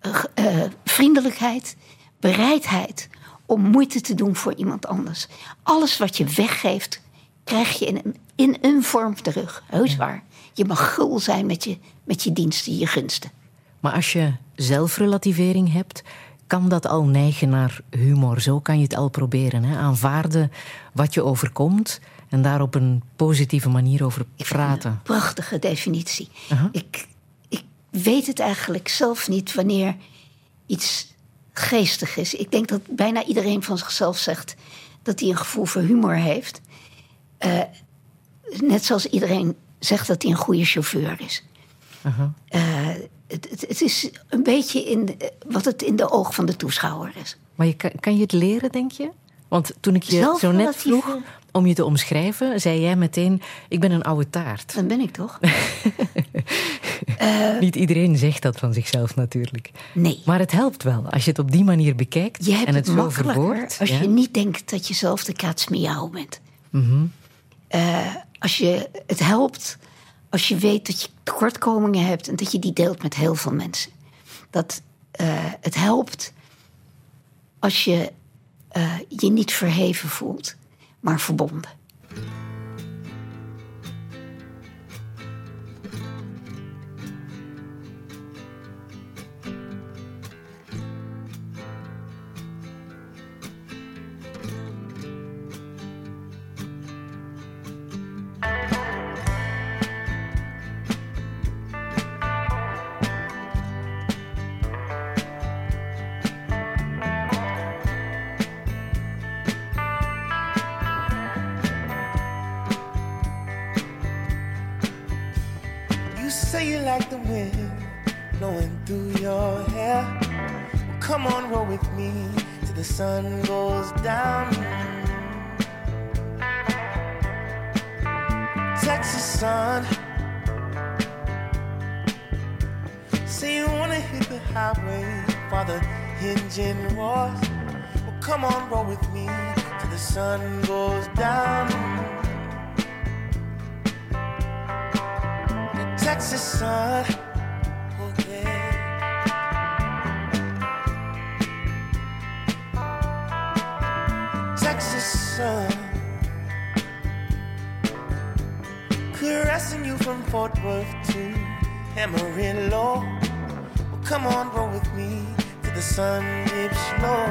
g- eh, vriendelijkheid, bereidheid om moeite te doen voor iemand anders. Alles wat je weggeeft, krijg je in een, in een vorm terug. Heus waar. Je mag gul zijn met je, met je diensten, je gunsten. Maar als je zelfrelativering hebt, kan dat al neigen naar humor. Zo kan je het al proberen. Hè? Aanvaarden wat je overkomt en daar op een positieve manier over praten. Prachtige definitie. ik, ik weet het eigenlijk zelf niet wanneer iets geestig is. Ik denk dat bijna iedereen van zichzelf zegt dat hij een gevoel voor humor heeft. Eh, net zoals iedereen zegt dat hij een goede chauffeur is. Eh, het, het, het is een beetje in de- wat het in de oog van de toeschouwer is. Maar je, kan, kan je het leren, denk je? Want toen ik je zo net vroeg om je te omschrijven, zei jij meteen: Ik ben een oude taart. Dan ben ik toch? Niet iedereen zegt dat van zichzelf natuurlijk. Nee. Maar het helpt wel als je het op die manier bekijkt Je hebt en het, het zo verwoordt. als ja. je niet denkt dat je zelf de katsmiauw bent. Eh, als je het helpt als je weet dat je tekortkomingen hebt en dat je die deelt met heel veel mensen. Dat eh, het helpt als je eh, je niet verheven voelt, maar verbonden. Sun. Caressing you from Fort Worth to Amarillo. Well, come on, roll with me till the sun dips low.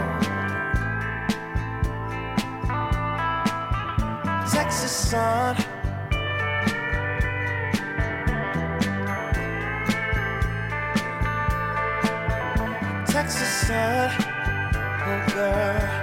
Texas sun. Texas sun. Oh, girl.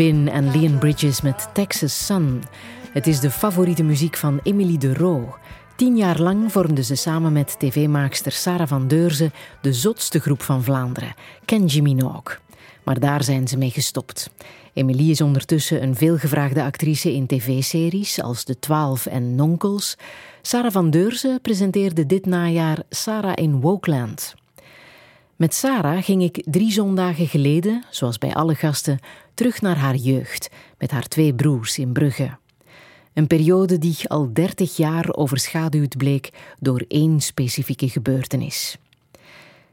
Bin en Leon Bridges met Texas Sun. Het is de favoriete muziek van Emily de Roo. Tien jaar lang vormde ze samen met tv-maakster Sarah van Deurzen de zotste groep van Vlaanderen, Kenji Minogue. Maar daar zijn ze mee gestopt. Emily is ondertussen een veelgevraagde actrice in tv-series als De Twaalf en Nonkels. Sarah van Deurzen presenteerde dit najaar Sarah in Wokeland. Met Sarah ging ik drie zondagen geleden, zoals bij alle gasten, terug naar haar jeugd met haar twee broers in Brugge. Een periode die al dertig jaar overschaduwd bleek door één specifieke gebeurtenis.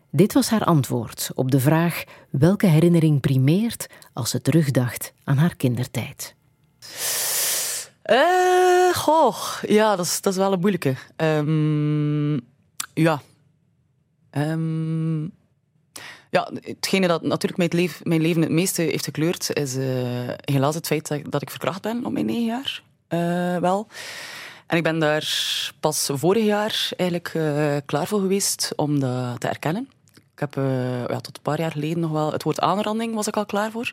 Dit was haar antwoord op de vraag welke herinnering primeert als ze terugdacht aan haar kindertijd. Eh, goh, ja, dat is, dat is wel een moeilijke. Ehm, ja. Ehm, ja, hetgene dat natuurlijk mijn, leef, mijn leven het meeste heeft gekleurd, is eh, helaas het feit dat, ik verkracht ben op mijn negen jaar. Eh, wel. En ik ben daar pas vorig jaar eigenlijk eh, klaar voor geweest om dat te erkennen. Ik heb ja, tot een paar jaar geleden nog wel... Het woord aanranding was ik al klaar voor.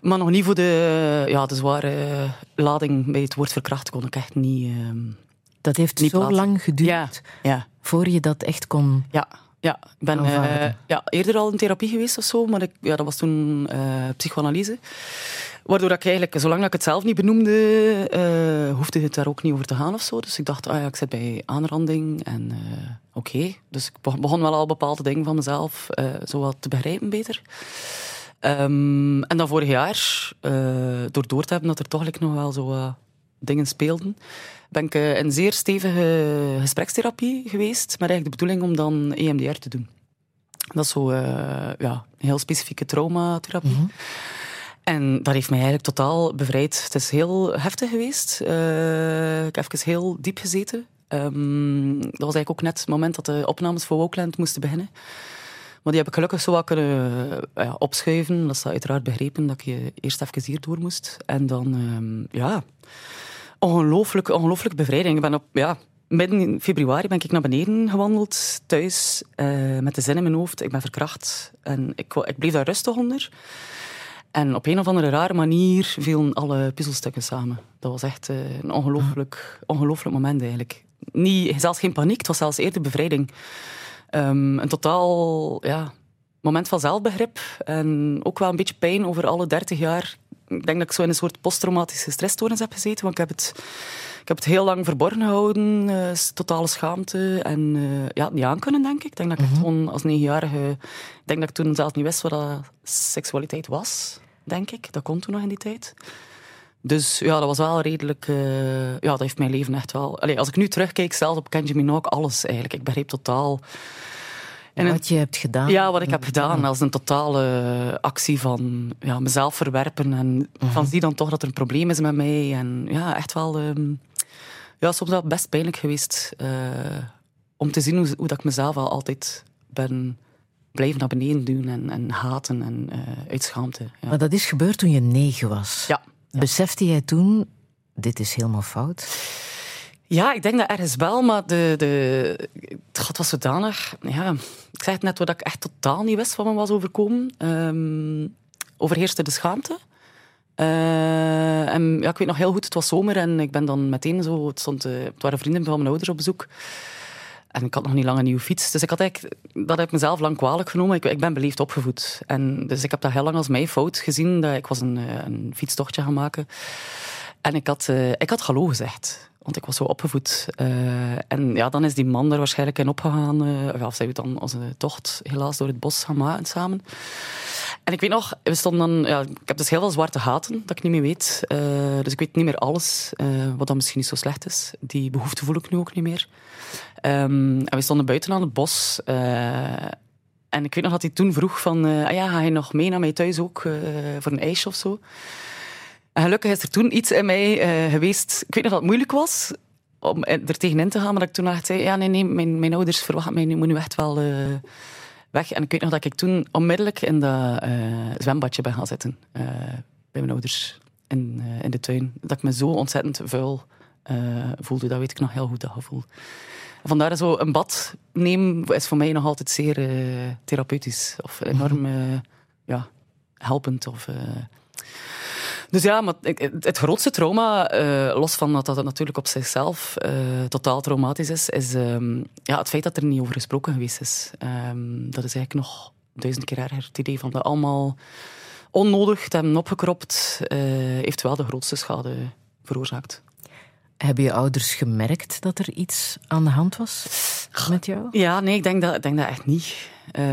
Maar nog niet voor de, ja, de zware lading bij het woord verkracht kon ik echt niet... ehm, Dat heeft Niet zo plaatsen. lang geduurd ja, ja, voor je dat echt kon. ja. Ja, ik ben eh, ja, eerder al in therapie geweest of zo, maar ik, ja, dat was toen eh, psychoanalyse. Waardoor ik eigenlijk, zolang ik het zelf niet benoemde, eh, hoefde het daar ook niet over te gaan of zo. Dus ik dacht, ah ja, ik zit bij aanranding en oké. Dus ik be- begon wel al bepaalde dingen van mezelf zo wat te begrijpen beter. Ehm, en dan vorig jaar, door door te hebben dat er toch nog wel zo dingen speelden, ben ik eh, in zeer stevige gesprekstherapie geweest, met eigenlijk de bedoeling om dan EMDR te doen. Dat is zo eh, ja, een heel specifieke traumatherapie. En dat heeft mij eigenlijk totaal bevrijd. Het is heel heftig geweest. Eh, ik heb even heel diep gezeten. Ehm, dat was eigenlijk ook net het moment dat de opnames voor Wokeland moesten beginnen. Maar die heb ik gelukkig zo wat kunnen eh, ja, opschuiven. Dat is uiteraard begrepen dat je eerst even hier door moest. En dan, ehm, ja, ongelooflijk, ongelooflijk bevrijding. Ik ben op, ja, midden in februari ben ik naar beneden gewandeld, thuis, eh, met de zin in mijn hoofd. Ik ben verkracht. En ik, ik bleef daar rustig onder. En op een of andere rare manier vielen alle puzzelstukken samen. Dat was echt eh, een ongelooflijk, ongelooflijk moment eigenlijk. Niet, zelfs geen paniek, het was zelfs eerder bevrijding. Ehm, een totaal ja, moment van zelfbegrip. En ook wel een beetje pijn over alle 30 jaar. Ik denk dat ik zo in een soort posttraumatische stressstoornis heb gezeten. Want ik heb het, ik heb het heel lang verborgen gehouden. eh, totale schaamte. En eh, ja, het niet aankunnen, denk ik. Ik denk dat ik echt gewoon als negenjarige... Ik denk dat ik toen zelfs niet wist wat dat seksualiteit was. Denk ik. Dat kon toen nog in die tijd. Dus ja, dat was wel redelijk... eh, ja, dat heeft mijn leven echt wel... Allee, als ik nu terugkijk, zelfs op Kenji Minogue, alles eigenlijk. Ik begreep totaal... En een- wat je hebt gedaan. ja, wat ik heb gedaan als een totale actie van ja, mezelf verwerpen. En van zie dan toch dat er een probleem is met mij. En ja, echt wel... ehm, ja, soms wel best pijnlijk geweest eh, om te zien hoe, hoe dat ik mezelf al altijd ben blijven naar beneden doen en, en haten en eh uit schaamte. Ja. Maar dat is gebeurd toen je negen was. Ja. Besefte jij toen, dit is helemaal fout? Ja, ik denk dat ergens wel, maar de, de, het was zodanig. Ja, ik zei het net, wat ik echt totaal niet wist wat me was overkomen. Ehm, overheerste de schaamte. Eh, en ja, ik weet nog heel goed, het was zomer en ik ben dan meteen zo. Het, stond, eh, het waren vrienden van mijn ouders op bezoek. En ik had nog niet lang een nieuwe fiets. Dus ik had eigenlijk, dat heb ik mezelf lang kwalijk genomen. Ik, ik ben beleefd opgevoed. En dus ik heb dat heel lang als mijn fout gezien. Dat ik was een, eh, een fietstochtje gaan maken. En ik had, eh, ik had hallo gezegd. Want ik was zo opgevoed. Eh, en ja, dan is die man er waarschijnlijk in opgegaan. eh of zij heeft dan onze tocht helaas door het bos gaan maken samen. En ik weet nog, we stonden dan... Ja, ik heb dus heel veel zwarte gaten dat ik niet meer weet. Eh, dus ik weet niet meer alles, wat dan misschien niet zo slecht is. Die behoefte voel ik nu ook niet meer. Ehm, en we stonden buiten aan het bos. en ik weet nog dat hij toen vroeg van... ah ja, ga je nog mee naar mij thuis ook voor een ijsje of zo? En gelukkig is er toen iets in mij eh, geweest... Ik weet nog dat het moeilijk was om er tegenin te gaan, maar dat ik toen echt zei... Ja, nee, nee, mijn, mijn ouders verwachten mij nu, moet nu echt wel... eh, weg. En ik weet nog dat ik toen onmiddellijk in dat eh, zwembadje ben gaan zitten. eh, bij mijn ouders in, eh, in de tuin. Dat ik me zo ontzettend vuil eh, voelde. Dat weet ik nog heel goed, dat gevoel. Vandaar zo een bad nemen is voor mij nog altijd zeer eh, therapeutisch. Of enorm eh, ja, helpend. Of, eh. Dus ja, maar het, grootste trauma, eh, los van dat dat natuurlijk op zichzelf eh, totaal traumatisch is, is ehm, ja, het feit dat er niet over gesproken geweest is. Ehm, dat is eigenlijk nog duizend keer erger. Het idee van dat allemaal onnodig te hebben opgekropt, eh, heeft wel de grootste schade veroorzaakt. Hebben je ouders gemerkt dat er iets aan de hand was met jou? Ja, nee, ik denk dat, ik denk dat echt niet. Eh,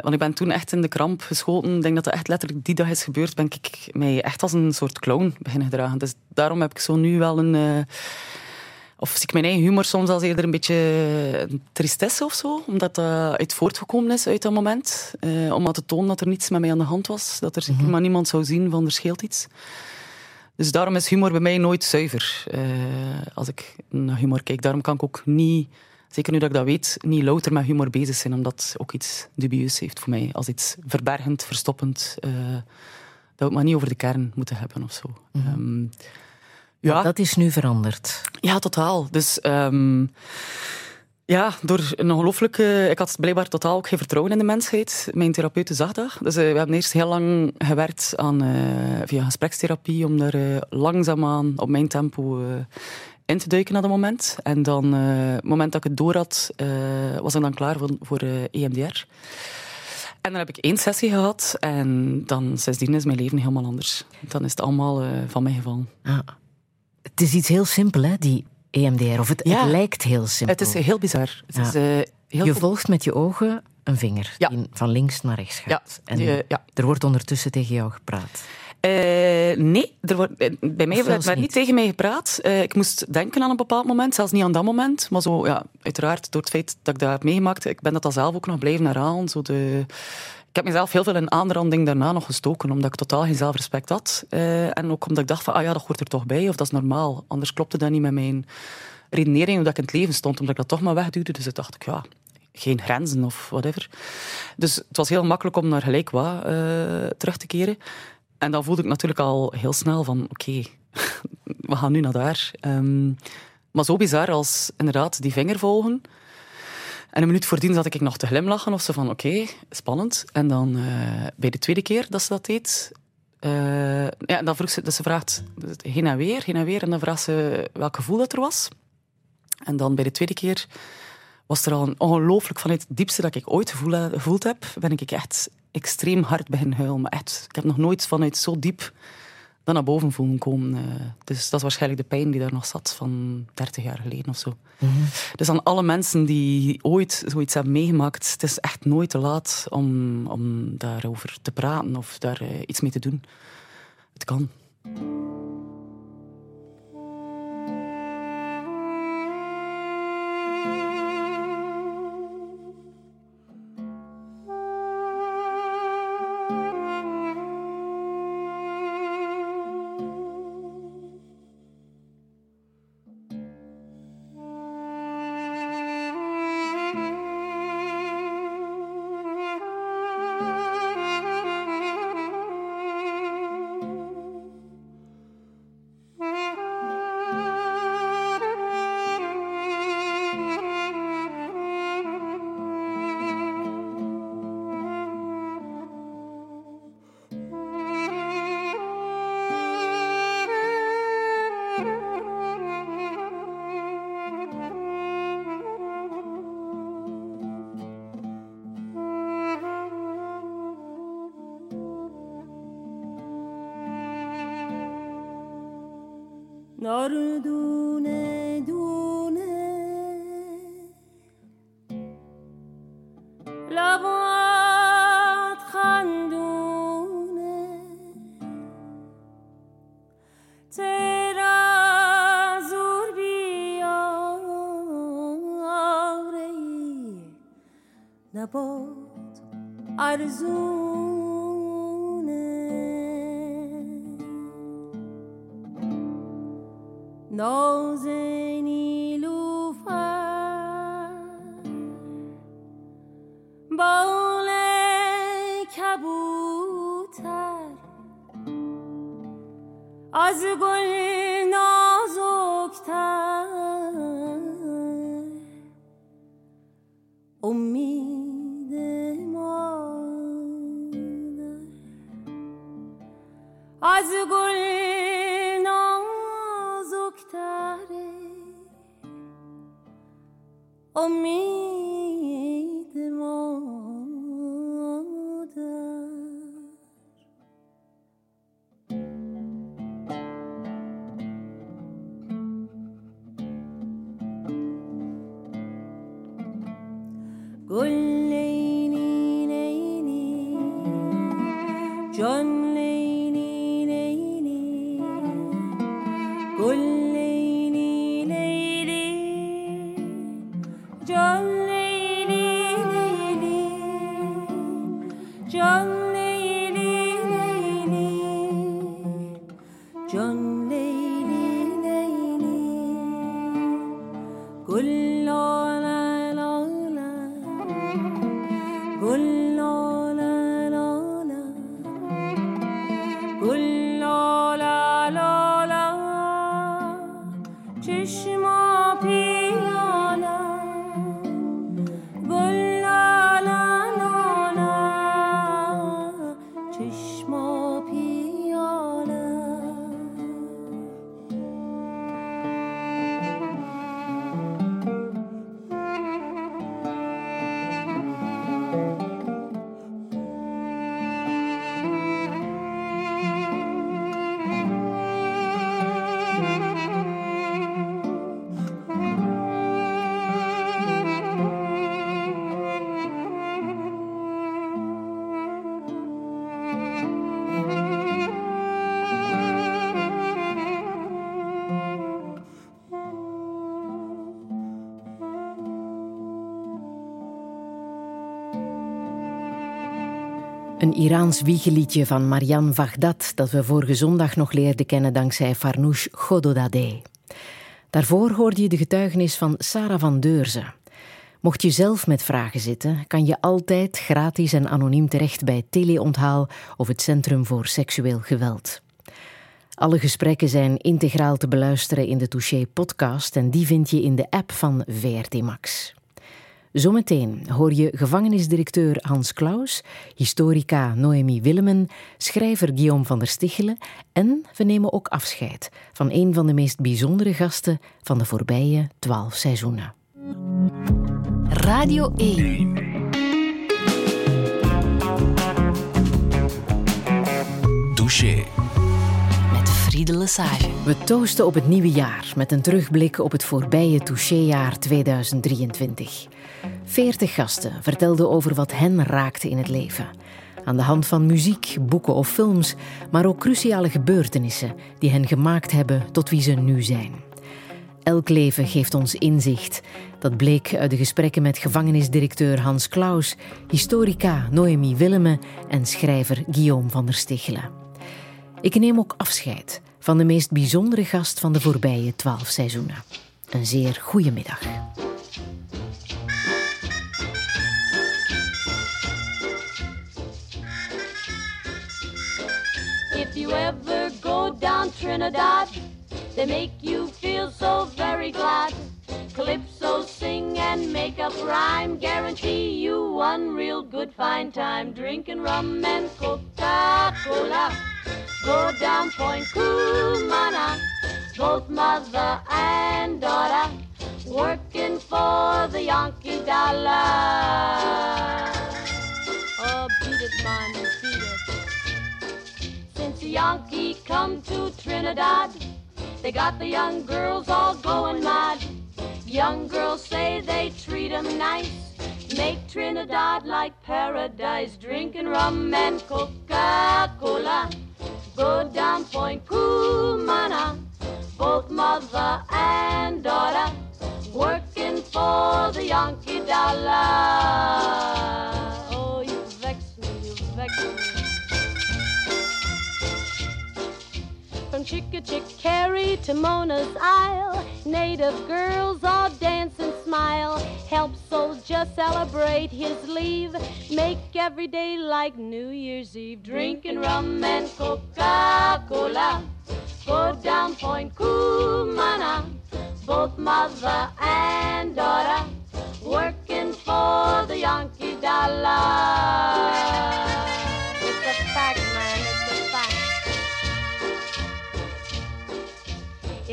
want ik ben toen echt in de kramp geschoten. Ik denk dat dat echt letterlijk die dag is gebeurd. Ben ik mij echt als een soort clown beginnen gedragen. Dus daarom heb ik zo nu wel een... eh, of zie ik mijn eigen humor soms als eerder een beetje een tristesse of zo. Omdat dat uit voortgekomen is uit dat moment. Eh, om maar te tonen dat er niets met mij aan de hand was. Dat er zeker maar niemand zou zien van er scheelt iets. Dus daarom is humor bij mij nooit zuiver. eh, als ik naar humor kijk. Daarom kan ik ook niet, zeker nu dat ik dat weet, niet louter met humor bezig zijn. Omdat het ook iets dubieus heeft voor mij. Als iets verbergend, verstoppend. eh, dat we het maar niet over de kern moeten hebben of zo. Ehm, ja. Dat is nu veranderd. Ja, totaal. Dus ehm, ja, door een ongelooflijke... Ik had blijkbaar totaal ook geen vertrouwen in de mensheid. Mijn therapeute zag dat. Dus eh, we hebben eerst heel lang gewerkt aan, eh, via gesprekstherapie om daar eh, langzaamaan op mijn tempo in te duiken naar dat moment. En dan, eh, het moment dat ik het door had, eh, was ik dan klaar voor, voor eh, EMDR. En dan heb ik één sessie gehad en dan sindsdien is mijn leven helemaal anders. Dan is het allemaal van mij gevallen. Ah. Het is iets heel simpel, hè, die EMDR. Of het, Ja. het lijkt heel simpel. Het is heel bizar. Het Ja. is, heel Je volgt met je ogen een vinger Ja. die van links naar rechts gaat. En er wordt ondertussen tegen jou gepraat. Eh, nee, er wordt, eh, bij mij werd, niet niet? tegen mij gepraat. Eh, ik moest denken aan een bepaald moment, zelfs niet aan dat moment. Maar zo, ja, uiteraard, door het feit dat ik dat heb meegemaakt, ik ben dat dan zelf ook nog blijven herhalen. Zo de, ik heb mezelf heel veel in aanranding daarna nog gestoken, omdat ik totaal geen zelfrespect had. En ook omdat ik dacht van, ah ja, dat hoort er toch bij, of dat is normaal. Anders klopte dat niet met mijn redenering, hoe dat ik in het leven stond, omdat ik dat toch maar wegduwde. Dus ik dacht ik, ja, geen grenzen of whatever. Dus het was heel makkelijk om naar gelijk wat terug te keren. En dan voelde ik natuurlijk al heel snel van, oké, we gaan nu naar daar. Ehm, maar zo bizar als inderdaad die vinger volgen. En een minuut voordien zat ik nog te glimlachen of zo van, oké, spannend. En dan eh, bij de tweede keer dat ze dat deed, eh, ja, dan vroeg ze, dus ze vraagt heen en weer, heen en weer. En dan vraagt ze welk gevoel dat er was. En dan bij de tweede keer was er al een ongelooflijk vanuit het diepste dat ik ooit gevoel- gevoeld heb, ben ik echt extreem hard beginnen huilen. Maar echt, ik heb nog nooit vanuit zo diep dat naar boven voelen komen. eh. dus dat is waarschijnlijk de pijn die daar nog zat van 30 jaar geleden of zo. Dus aan alle mensen die ooit zoiets hebben meegemaakt, het is echt nooit te laat om, om daarover te praten of daar eh, iets mee te doen. Het kan. Iraans wiegeliedje van Marianne Vagdat dat we vorige zondag nog leerden kennen dankzij Farnoosh Gododadeh. Daarvoor hoorde je de getuigenis van Sarah van Deurzen. Mocht je zelf met vragen zitten, kan je altijd gratis en anoniem terecht bij Teleonthaal of het Centrum voor Seksueel Geweld. Alle gesprekken zijn integraal te beluisteren in de Touché podcast en die vind je in de app van VRT Max. Zometeen hoor je gevangenisdirecteur Hans Klaus, historica Noemi Willemen, schrijver Guillaume van der Stichelen en we nemen ook afscheid van een van de meest bijzondere gasten van de voorbije twaalf seizoenen. Radio 1. Douché. Met Friede Lesage. We toosten op het nieuwe jaar met een terugblik op het voorbije Touché-jaar 2023. Veertig gasten vertelden over wat hen raakte in het leven. Aan de hand van muziek, boeken of films, maar ook cruciale gebeurtenissen die hen gemaakt hebben tot wie ze nu zijn. Elk leven geeft ons inzicht. Dat bleek uit de gesprekken met gevangenisdirecteur Hans Klaus, historica Noemi Willemme en schrijver Guillaume van der Stichelen. Ik neem ook afscheid van de meest bijzondere gast van de voorbije twaalf seizoenen. Een zeer goede middag. You ever go down Trinidad, they make you feel so very glad. Calypso sing and make up rhyme, guarantee you one real good fine time. Drinking rum and Coca-Cola, go down Point Cumana, both mother and daughter, working for the Yankee dollar. Oh, beat it, man, beat it. Since the Yankee come to Trinidad, they got the young girls all going mad. Young girls say they treat 'em nice, make Trinidad like paradise, drinking rum and Coca-Cola. Go down Point Cumana, both mother and daughter, working for the Yankee dollar. From Chickachickarry to Mona's Isle, native girls all dance and smile. Help soldier celebrate his leave. Make every day like New Year's Eve. Drinking rum and Coca-Cola. Go down Point Cumana. Both mother and daughter working for the Yankee dollar. It's a fact,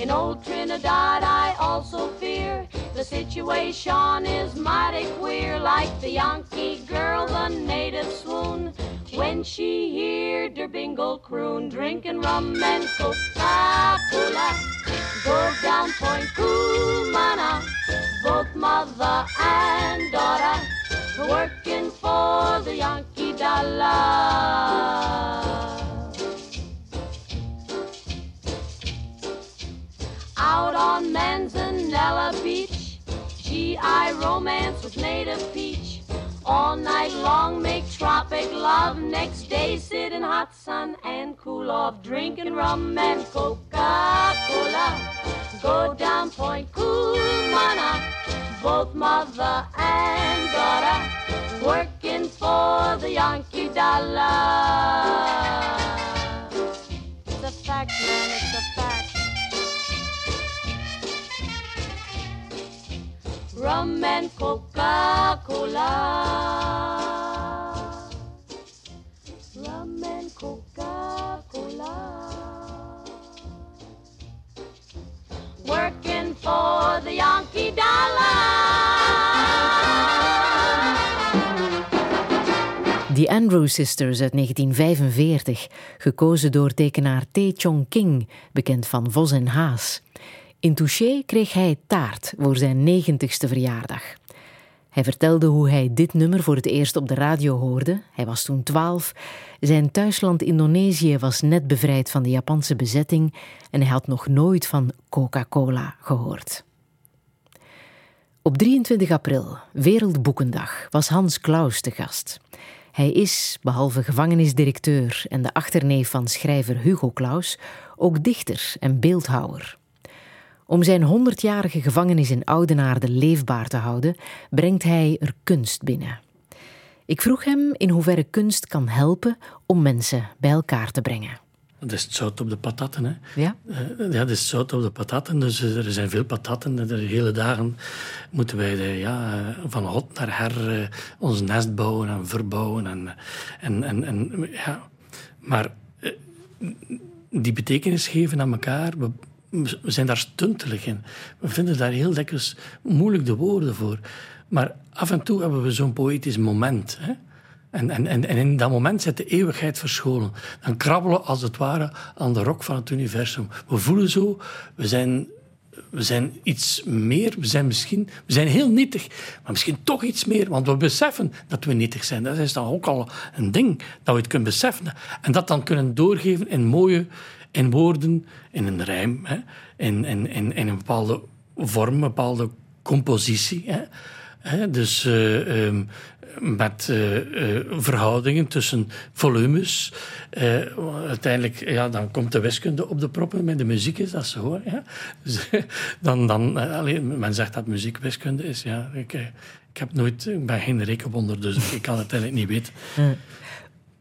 In old Trinidad, I also fear the situation is mighty queer. Like the Yankee girl, the native swoon when she heard her bingle croon, drinking rum and Coca-Cola. Go down Point Cumana, both mother and daughter, working for the Yankee dollar. Out on Manzanella Beach, GI romance with native peach. All night long make tropic love. Next day sit in hot sun and cool off, drinking rum and Coca-Cola. Go down Point Cumana, both mother and daughter, working for the Yankee dollar. Rum and Coca-Cola. Rum and Coca-Cola. Working for the Yankee dollar. The Andrew Sisters uit 1945, gekozen door tekenaar Tae Chong King, bekend van Vos en Haas. In Touché kreeg hij taart voor zijn negentigste verjaardag. Hij vertelde hoe hij dit nummer voor het eerst op de radio hoorde. Hij was toen twaalf. Zijn thuisland Indonesië was net bevrijd van de Japanse bezetting en hij had nog nooit van Coca-Cola gehoord. Op 23 april, Wereldboekendag, was Hans Klaus te gast. Hij is, behalve gevangenisdirecteur en de achterneef van schrijver Hugo Claus, ook dichter en beeldhouwer. Om zijn honderdjarige gevangenis in Oudenaarde leefbaar te houden, brengt hij er kunst binnen. Ik vroeg hem in hoeverre kunst kan helpen om mensen bij elkaar te brengen. Dat is het zout op de patatten. Hè. Ja? Eh, ja, dat is het zout op de patatten. Dus eh, er zijn veel patatten. En De hele dagen moeten wij eh, ja, eh, van hot naar her eh, ons nest bouwen en verbouwen. En, en, en, en, ja. Maar eh, die betekenis geven aan elkaar, we, zijn daar stuntelig in. We vinden daar heel dikwijls moeilijk de woorden voor. Maar af en toe hebben we zo'n poëtisch moment. Hè? En, en, en, en in dat moment zit de eeuwigheid verscholen. Dan krabbelen als het ware aan de rok van het universum. We voelen zo, we zijn, we zijn iets meer, we zijn misschien, we zijn heel nietig, maar misschien toch iets meer, want we beseffen dat we nietig zijn. Dat is dan ook al een ding, dat we het kunnen beseffen. En dat dan kunnen doorgeven in mooie, in woorden, in een rijm, hè, in, in, in, in een bepaalde vorm, een bepaalde compositie. Hè. Dus eh, ehm, met eh, eh, verhoudingen tussen volumes. Uiteindelijk, ja, dan komt de wiskunde op de proppen. Met de muziek is dat zo. Ja. Dus, dan, dan, alleen, men zegt dat muziek wiskunde is. Ja, ik, ik, heb nooit, ik ben geen rekenwonder, dus ik kan het eigenlijk niet weten.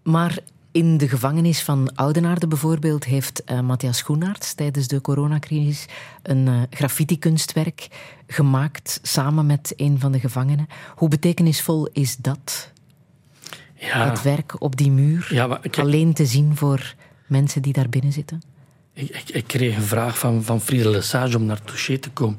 Maar in de gevangenis van Oudenaarde bijvoorbeeld heeft eh, Matthias Schoenaerts tijdens de coronacrisis een eh, graffiti-kunstwerk gemaakt samen met een van de gevangenen. Hoe betekenisvol is dat? Ja, Het werk op die muur, Ja, maar kijk- alleen te zien voor mensen die daar binnen zitten? Ik, ik, ik kreeg een vraag van, van Friede Lesage om naar Touché te komen.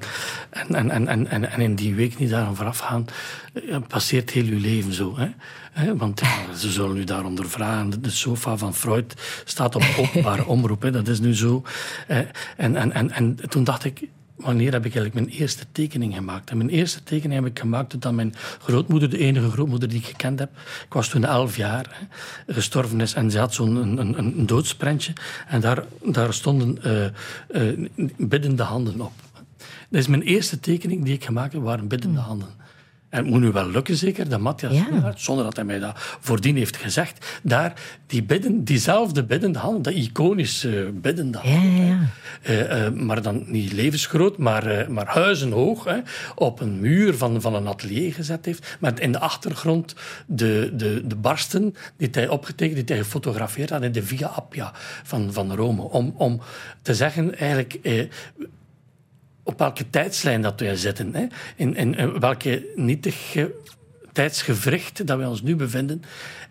En, en, en, en, en, en in die week niet daaraan vooraf gaan, eh, passeert heel uw leven zo. Hè? Want ja, ze zullen u daaronder vragen. De sofa van Freud staat op openbare omroep. Hè? Dat is nu zo. Eh, En, en, en, en toen dacht ik, wanneer heb ik eigenlijk mijn eerste tekening gemaakt? En mijn eerste tekening heb ik gemaakt toen mijn grootmoeder, de enige grootmoeder die ik gekend heb, ik was toen elf jaar, hè, gestorven is. En ze had zo'n een, een, een doodsprentje. En daar, daar stonden eh, biddende handen op. Dat is mijn eerste tekening die ik gemaakt heb, waren biddende handen. En het moet nu wel lukken, zeker, dat Matthias Ja. Zonder dat hij mij dat voordien heeft gezegd, daar die bidden, diezelfde biddende hand, dat iconische biddende Ja, hand, ja, ja. eh, eh, maar dan niet levensgroot, maar, eh, maar huizenhoog, hè, op een muur van, van een atelier gezet heeft. Met in de achtergrond de, de, de barsten die hij opgetekend, die hij gefotografeerd had in de Via Appia van, van Rome. Om, om te zeggen, eigenlijk... Eh, op welke tijdslijn dat wij zitten. Hè? In, in, in welke nietige tijdsgevricht dat wij ons nu bevinden.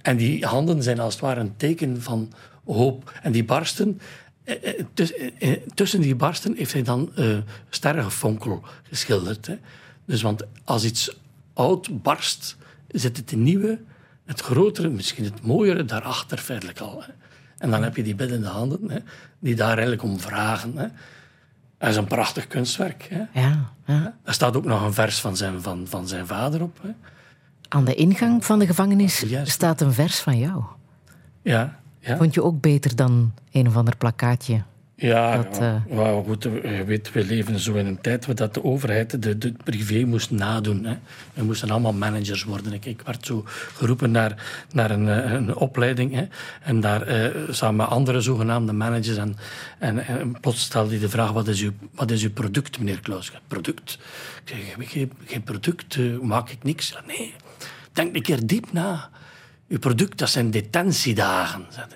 En die handen zijn als het ware een teken van hoop. En die barsten, eh, eh, tuss- eh, eh, tussen die barsten heeft hij dan eh sterrengefonkel geschilderd. Hè? Dus want als iets oud barst, zit het nieuwe, het grotere, misschien het mooiere, daarachter feitelijk al. Hè? En dan heb je die biddende handen, hè, die daar eigenlijk om vragen. Hè? Dat is een prachtig kunstwerk. Hè? Ja, ja. Er staat ook nog een vers van zijn, van, van zijn vader op. Hè? Aan de ingang van de gevangenis staat een vers van jou. Ja, ja. Vond je ook beter dan een of ander plakkaatje? Ja, Dat, ja. eh, Maar goed, je weet, we leven zo in een tijd waar dat de overheid de, de privé moest nadoen. Hè. We moesten allemaal managers worden. Ik, ik werd zo geroepen naar, naar een, eh, een opleiding. Hè. En daar eh, samen met andere zogenaamde managers. En, en, en plots stelde hij de vraag, wat is, uw, wat is uw product, meneer Klaus? Product? Ik zeg, geen, geen product, maak ik niks. Nee, denk een keer diep na. Uw product, dat zijn detentiedagen. zei.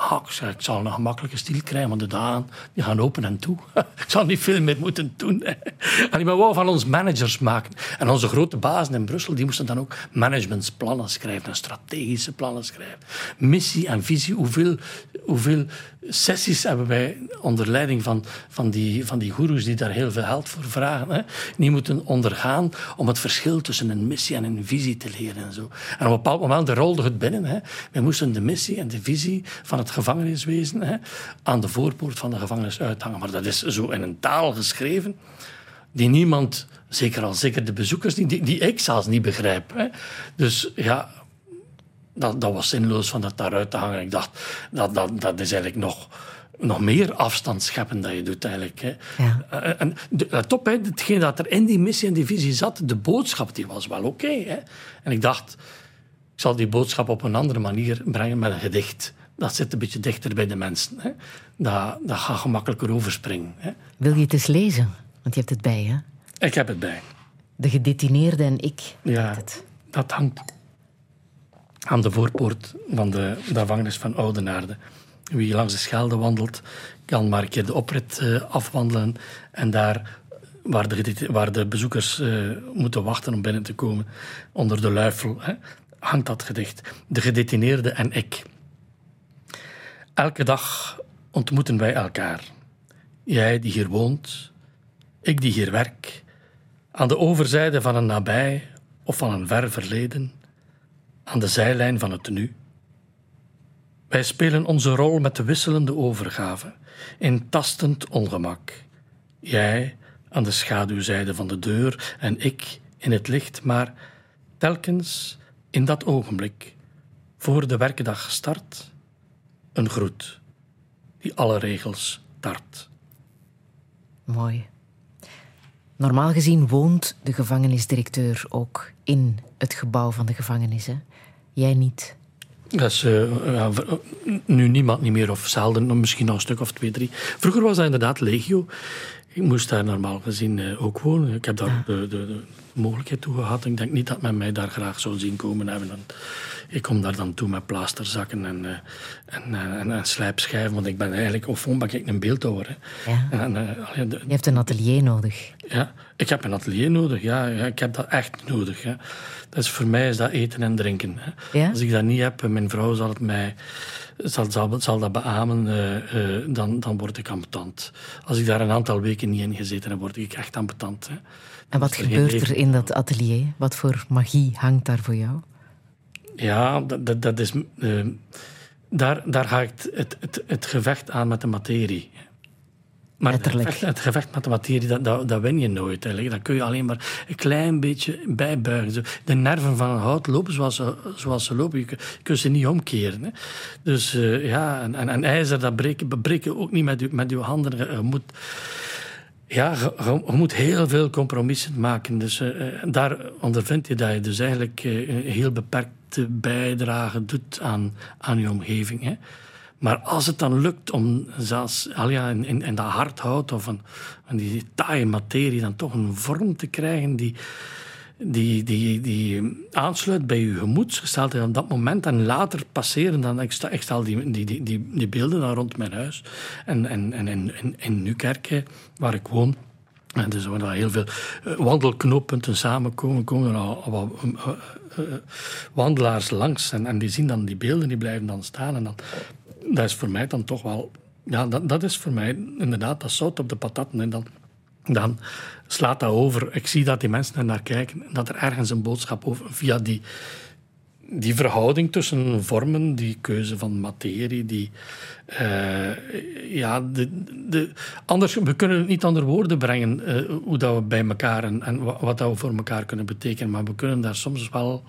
Ah, ik, ik zal een gemakkelijke stil krijgen, want de dagen die gaan open en toe. ik zal niet veel meer moeten doen. En die wou van ons managers maken. En onze grote bazen in Brussel die moesten dan ook managementsplannen schrijven en strategische plannen schrijven. Missie en visie. Hoeveel, hoeveel sessies hebben wij onder leiding van, van, die, van die goeroes die daar heel veel geld voor vragen, hè, die moeten ondergaan om het verschil tussen een missie en een visie te leren. En, zo. en op een bepaald moment rolde het binnen. Hè. Wij moesten de missie en de visie van het gevangeniswezen hè, aan de voorpoort van de gevangenis uithangen. Maar dat is zo in een taal geschreven die niemand, zeker al zeker de bezoekers, die, die ik zelfs niet begrijp. Hè. Dus ja, dat, dat was zinloos van dat daaruit te hangen. Ik dacht, dat, dat, dat is eigenlijk nog, nog meer afstand scheppen dat je doet eigenlijk. Hè. Ja. Eh, En de, let op, hè, hetgeen dat er in die missie en die visie zat, de boodschap die was wel oké. hè. en ik dacht, Ik zal die boodschap op een andere manier brengen met een gedicht. Dat zit een beetje dichter bij de mensen. Hè. Dat, dat gaat gemakkelijker overspringen. Hè. Wil je het eens lezen? Want je hebt het bij, hè? Ik heb het bij. De gedetineerde en ik. Ja, dat hangt aan de voorpoort van de, gevangenis van Oudenaarde. Wie langs de Schelde wandelt, kan maar een keer de oprit eh, afwandelen. En daar, waar de, waar de bezoekers eh, moeten wachten om binnen te komen, onder de luifel, hè, hangt dat gedicht. De gedetineerde en ik. Elke dag ontmoeten wij elkaar. Jij die hier woont, ik die hier werk, aan de overzijde van een nabij of van een ver verleden, aan de zijlijn van het nu. Wij spelen onze rol met de wisselende overgave, in tastend ongemak. Jij aan de schaduwzijde van de deur en ik in het licht, maar telkens in dat ogenblik, voor de werkdag start, een groet die alle regels tart. Mooi. Normaal gezien woont de gevangenisdirecteur ook in het gebouw van de gevangenis. Hè? Jij niet. Dat is eh, v- nu niemand niet meer, of zelden, misschien nog een stuk of twee, drie. Vroeger was dat inderdaad legio. Ik moest daar normaal gezien eh, ook wonen. Ik heb daar de, de, de mogelijkheid toe gehad. Ik denk niet dat men mij daar graag zou zien komen hebben. En ik kom daar dan toe met plaasterzakken en, eh, en, eh, en, en slijpschijven, want ik ben eigenlijk, of ben ik een beeldhouwer. Ja. En, eh, allee, de- Je hebt een atelier nodig. ja, ik heb een atelier nodig. Ja, ja, ik heb dat echt nodig. Hè. Dat is, voor mij is dat eten en drinken. Ja? Als ik dat niet heb, en mijn vrouw zal, het mij, zal, zal, zal dat beamen, eh, eh, dan, dan word ik ambetant. Als ik daar een aantal weken niet in gezeten heb, word ik echt ambetant. Hè. En wat er gebeurt er in dat atelier? Wat voor magie hangt daar voor jou? Ja, dat, dat, dat is... eh, daar, daar ga ik het, het, het, het gevecht aan met de materie. Maar het gevecht, het gevecht met de materie, dat, dat, dat win je nooit. Eigenlijk. Dat kun je alleen maar een klein beetje bijbuigen. De nerven van een hout lopen zoals ze, zoals ze lopen. Je, kun- je kunt ze niet omkeren. Hè. Dus eh, ja, en, en, en ijzer, dat breken, breken ook niet met je, met je handen. Je, moet... Ja, je, moet heel veel compromissen maken. Dus eh, daar ondervind je dat je dus eigenlijk een heel beperkte bijdrage doet aan, aan je omgeving. Hè. Maar als het dan lukt om zelfs al ja, in, in, in dat hardhout of een, van die taaie materie dan toch een vorm te krijgen die, die, die, die aansluit bij je gemoedsgesteldheid op dat moment en later passeren dan, ik, sta, ik stel die, die, die, die, beelden dan rond mijn huis en, en, en in, in, in waar ik woon, en dus waar heel veel eh, wandelknooppunten samenkomen, komen er al, al wat eh, eh, wandelaars langs en, en die zien dan die beelden, die blijven dan staan en dan, dat is voor mij dan toch wel, ja, dat, dat is voor mij inderdaad dat zout op de patatten en dan dan slaat dat over. Ik zie dat die mensen er naar kijken en dat er ergens een boodschap over via die, die verhouding tussen vormen, die keuze van materie, die. eh, ja, de, de, anders, we kunnen het niet onder woorden brengen eh, hoe dat we bij elkaar en, en wa- wat dat we voor elkaar kunnen betekenen, maar we kunnen daar soms wel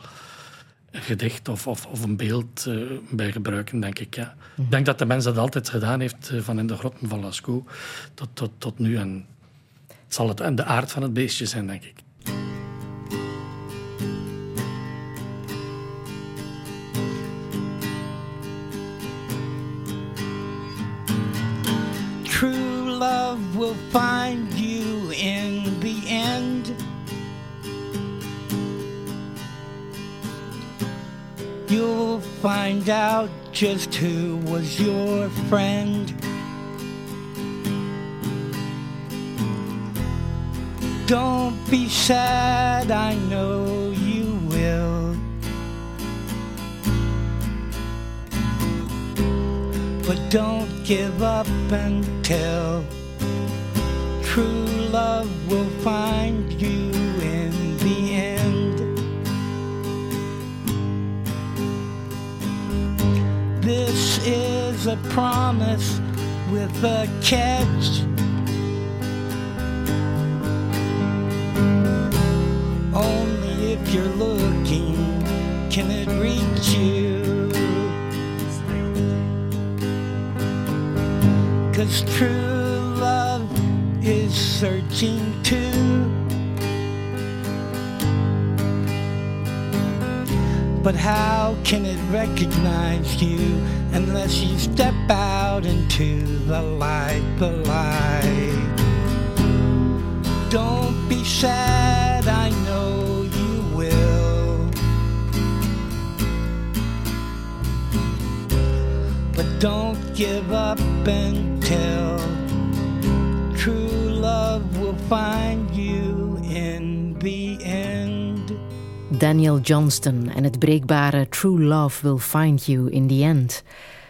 gedicht of, of, of een beeld eh, bij gebruiken, denk ik. Ja. Ik denk dat de mens dat altijd gedaan heeft, eh, van in de grotten van Lascaux tot, tot, tot nu. En het zal het, en de aard van het beestje zijn, denk ik. True love will find You'll find out just who was your friend. Don't be sad, I know you will. But don't give up until true love will find you This is a promise with a catch. Only if you're looking can it reach you. Cause true love is searching too. But how can it recognize you unless you step out into the light, the light? Don't be sad, I know you will. But don't give up until true love will find you in the end. Daniel Johnston en het breekbare True Love Will Find You in the End.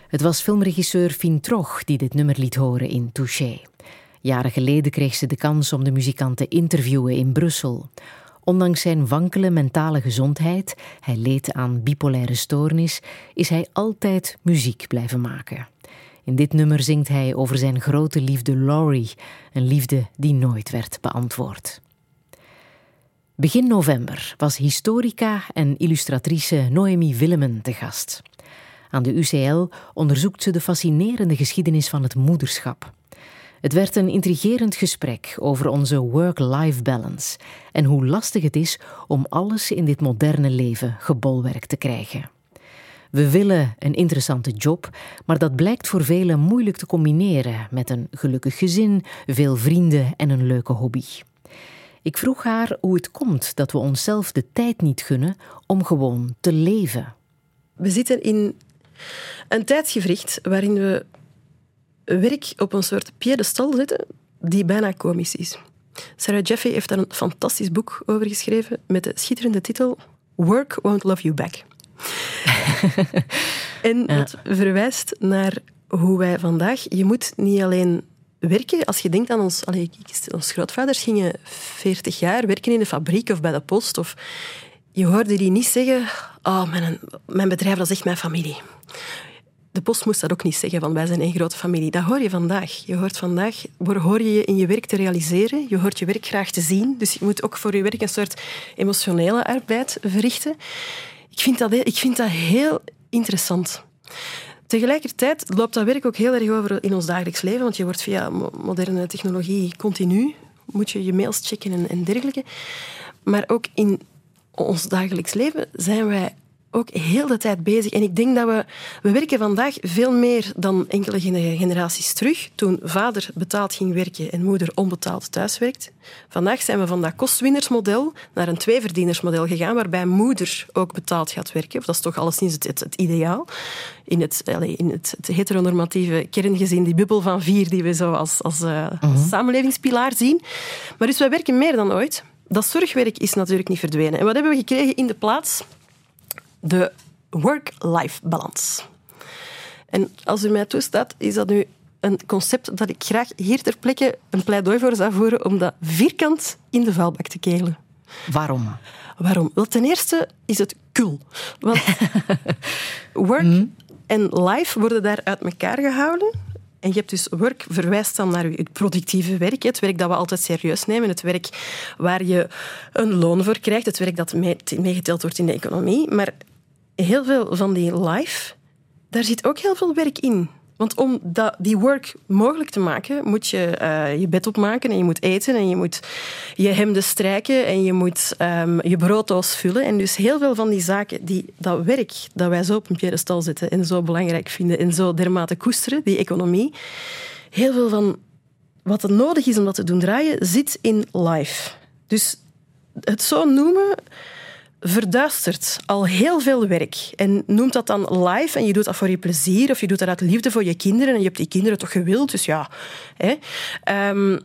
Het was filmregisseur Fien Troch die dit nummer liet horen in Touché. Jaren geleden kreeg ze de kans om de muzikant te interviewen in Brussel. Ondanks zijn wankele mentale gezondheid, hij leed aan bipolaire stoornis, is hij altijd muziek blijven maken. In dit nummer zingt hij over zijn grote liefde Laurie, een liefde die nooit werd beantwoord. Begin november was historica en illustratrice Noemi Willemen te gast. Aan de UCL onderzoekt ze de fascinerende geschiedenis van het moederschap. Het werd een intrigerend gesprek over onze work-life balance en hoe lastig het is om alles in dit moderne leven gebolwerkt te krijgen. We willen een interessante job, maar dat blijkt voor velen moeilijk te combineren met een gelukkig gezin, veel vrienden en een leuke hobby. Ik vroeg haar hoe het komt dat we onszelf de tijd niet gunnen om gewoon te leven. We zitten in een tijdsgevricht waarin we werk op een soort piedestal zetten die bijna komisch is. Sarah Jeffrey heeft daar een fantastisch boek over geschreven met de schitterende titel Work Won't Love You Back. en dat verwijst naar hoe wij vandaag... Je moet niet alleen werken. Als je denkt aan ons... Allee, ons grootvaders gingen 40 jaar werken in de fabriek of bij de post. Of, je hoorde die niet zeggen... Oh, mijn, mijn bedrijf, dat is echt mijn familie. De post moest dat ook niet zeggen, van wij zijn een grote familie. Dat hoor je vandaag. Je hoort vandaag, hoor je je in je werk te realiseren. Je hoort je werk graag te zien. Dus je moet ook voor je werk een soort emotionele arbeid verrichten. Ik vind dat, ik vind dat heel interessant. Tegelijkertijd loopt dat werk ook heel erg over in ons dagelijks leven, want je wordt via moderne technologie continu, moet je je mails checken en, en dergelijke. Maar ook in ons dagelijks leven zijn wij ook heel de tijd bezig. En ik denk dat we... We werken vandaag veel meer dan enkele generaties terug, toen vader betaald ging werken en moeder onbetaald thuiswerkt. Vandaag zijn we van dat kostwinnersmodel naar een tweeverdienersmodel gegaan, waarbij moeder ook betaald gaat werken. Of dat is toch alleszins het, het, het ideaal. In, het, in het, het, heteronormatieve kerngezin, die bubbel van vier die we zo als, als uh, samenlevingspilaar zien. Maar dus wij werken meer dan ooit. Dat zorgwerk is natuurlijk niet verdwenen. En wat hebben we gekregen in de plaats? De work-life balance. En als u mij toestaat, is dat nu een concept dat ik graag hier ter plekke een pleidooi voor zou voeren om dat vierkant in de vuilbak te kegelen. Waarom? Waarom? Wel, ten eerste is het cool. Want work en life worden daar uit elkaar gehouden. En je hebt dus work verwijst dan naar je productieve werk. Het werk dat we altijd serieus nemen. Het werk waar je een loon voor krijgt. Het werk dat meegeteld wordt in de economie. Maar heel veel van die life, daar zit ook heel veel werk in. Want om dat, die work mogelijk te maken, moet je uh, je bed opmaken en je moet eten en je moet je hemden strijken en je moet um, je brooddoos vullen. En dus heel veel van die zaken, die, dat werk dat wij zo op een piedestal zetten en zo belangrijk vinden en zo dermate koesteren, die economie, heel veel van wat er nodig is om dat te doen draaien, zit in life. Dus het zo noemen verduistert al heel veel werk en noemt dat dan live en je doet dat voor je plezier of je doet dat uit liefde voor je kinderen en je hebt die kinderen toch gewild, dus ja. Hè. Um,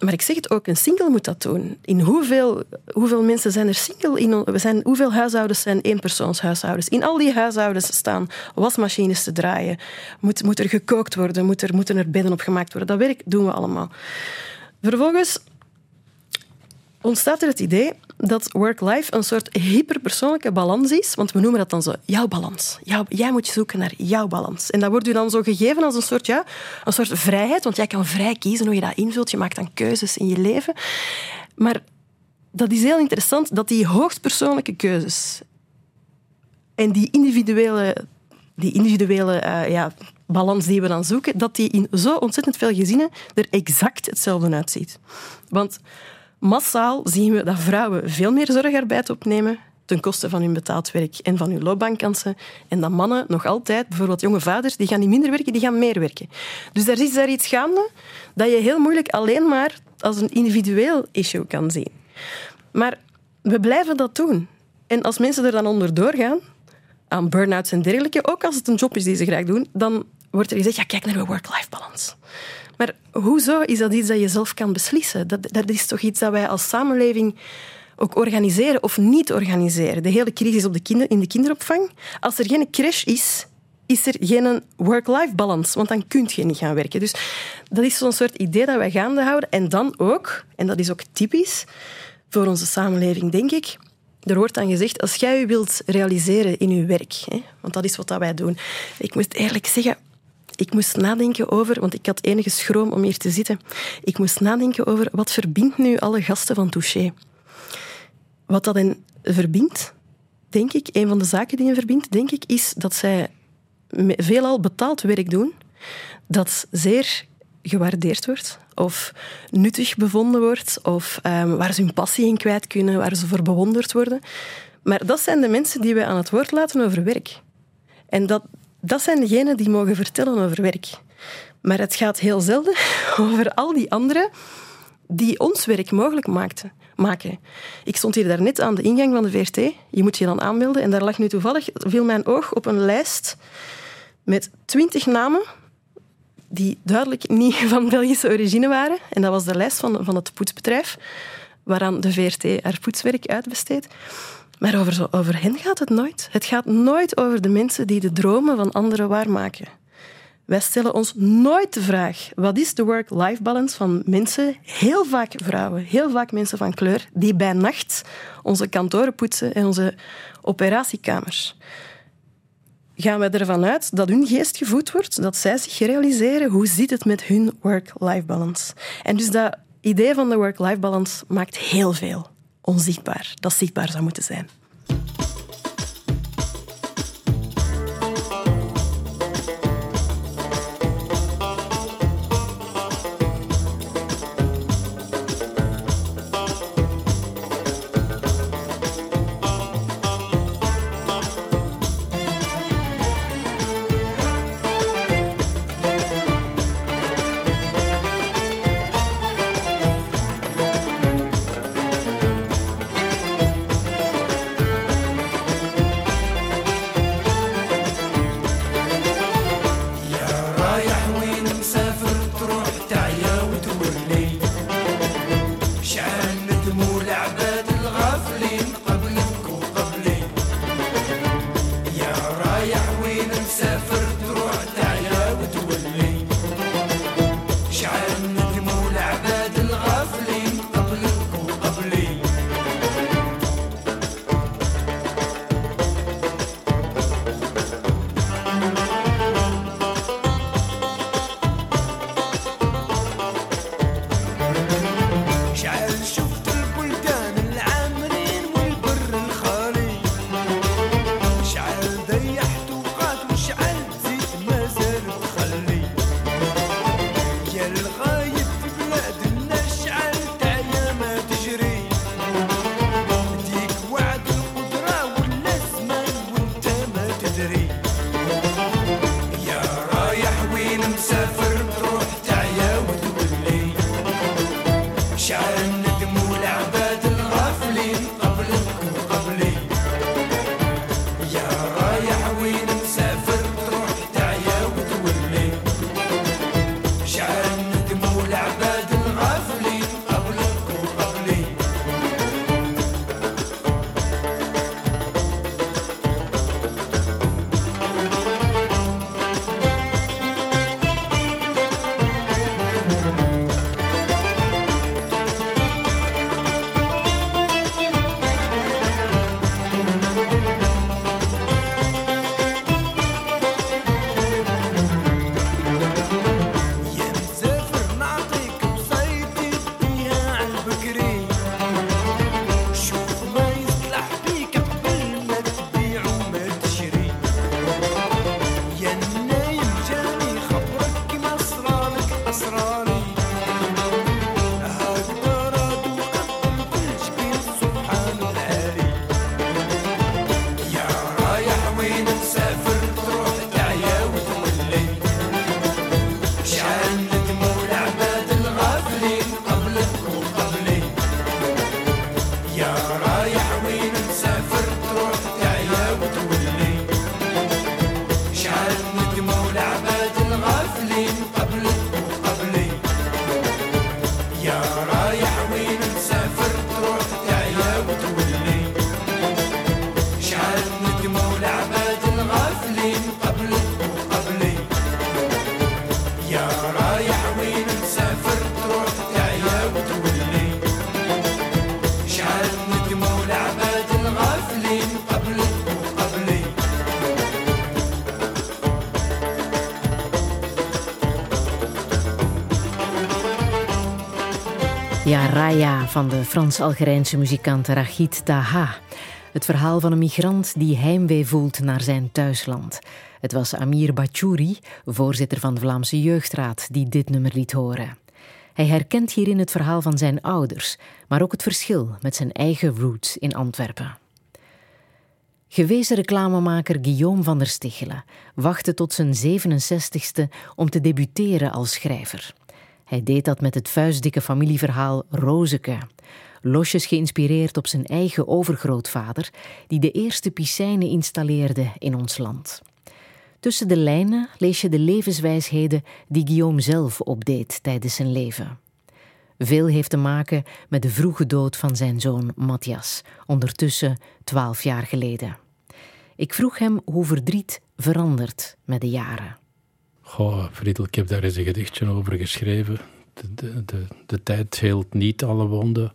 maar ik zeg het ook, een single moet dat doen. In hoeveel, hoeveel mensen zijn er single? In, we zijn, hoeveel huishoudens zijn eenpersoonshuishoudens? In al die huishoudens staan wasmachines te draaien. Moet, moet er gekookt worden? Moet er, moeten er bedden op gemaakt worden? Dat werk doen we allemaal. Vervolgens ontstaat er het idee dat work-life een soort hyperpersoonlijke balans is. Want we noemen dat dan zo, jouw balans. Jij moet zoeken naar jouw balans. En dat wordt u dan zo gegeven als een soort, ja, een soort vrijheid. Want jij kan vrij kiezen hoe je dat invult. Je maakt dan keuzes in je leven. Maar dat is heel interessant, dat die hoogstpersoonlijke keuzes en die individuele, die individuele uh, ja, balans die we dan zoeken, dat die in zo ontzettend veel gezinnen er exact hetzelfde uitziet. Want massaal zien we dat vrouwen veel meer zorgarbeid opnemen ten koste van hun betaald werk en van hun loopbaankansen. En dat mannen nog altijd, bijvoorbeeld jonge vaders, die gaan niet minder werken, die gaan meer werken. Dus daar is daar iets gaande dat je heel moeilijk alleen maar als een individueel issue kan zien. Maar we blijven dat doen. En als mensen er dan onder doorgaan, aan burn-outs en dergelijke, ook als het een job is die ze graag doen, dan wordt er gezegd, ja, kijk naar de work-life balance. Maar hoezo is dat iets dat je zelf kan beslissen? Dat, dat is toch iets dat wij als samenleving ook organiseren of niet organiseren. De hele crisis op de kinder, in de kinderopvang. Als er geen crash is, is er geen work-life balance, want dan kun je niet gaan werken. Dus dat is zo'n soort idee dat wij gaande houden. En dan ook, en dat is ook typisch voor onze samenleving, denk ik, er wordt dan gezegd, als jij je wilt realiseren in je werk, hè, want dat is wat wij doen. Ik moet eerlijk zeggen, ik moest nadenken over, want ik had enige schroom om hier te zitten. Ik moest nadenken over wat verbindt nu alle gasten van Touché. Wat dat hen verbindt, denk ik, een van de zaken die hen verbindt, denk ik, is dat zij veelal betaald werk doen dat zeer gewaardeerd wordt of nuttig bevonden wordt of um, waar ze hun passie in kwijt kunnen, waar ze voor bewonderd worden. Maar dat zijn de mensen die we aan het woord laten over werk. En dat, dat zijn degenen die mogen vertellen over werk. Maar het gaat heel zelden over al die anderen die ons werk mogelijk maakten, maken. Ik stond hier daarnet aan de ingang van de VRT. Je moet je dan aanmelden. En daar lag nu toevallig, viel mijn oog op een lijst met twintig namen die duidelijk niet van Belgische origine waren. En dat was de lijst van, van het poetsbedrijf waaraan de VRT haar poetswerk uitbesteedt. Maar over, over hen gaat het nooit. Het gaat nooit over de mensen die de dromen van anderen waarmaken. Wij stellen ons nooit de vraag: wat is de work-life balance van mensen, heel vaak vrouwen, heel vaak mensen van kleur, die bij nacht onze kantoren poetsen en onze operatiekamers? Gaan we ervan uit dat hun geest gevoed wordt, dat zij zich realiseren hoe zit het met hun work-life balance? En dus dat idee van de work-life balance maakt heel veel onzichtbaar, dat zichtbaar zou moeten zijn. Raya van de Frans-Algerijnse muzikant Rachid Taha. Het verhaal van een migrant die heimwee voelt naar zijn thuisland. Het was Amir Bachouri, voorzitter van de Vlaamse Jeugdraad, die dit nummer liet horen. Hij herkent hierin het verhaal van zijn ouders, maar ook het verschil met zijn eigen roots in Antwerpen. Gewezen reclamemaker Guillaume van der Stichelen wachtte tot zijn 67ste om te debuteren als schrijver. Hij deed dat met het vuistdikke familieverhaal Rozeke. Losjes geïnspireerd op zijn eigen overgrootvader, die de eerste piscijnen installeerde in ons land. Tussen de lijnen lees je de levenswijsheden die Guillaume zelf opdeed tijdens zijn leven. Veel heeft te maken met de vroege dood van zijn zoon Matthias, ondertussen twaalf jaar geleden. Ik vroeg hem hoe verdriet verandert met de jaren. Goh, Friedel, ik heb daar eens een gedichtje over geschreven. De, de, de, tijd heelt niet alle wonden.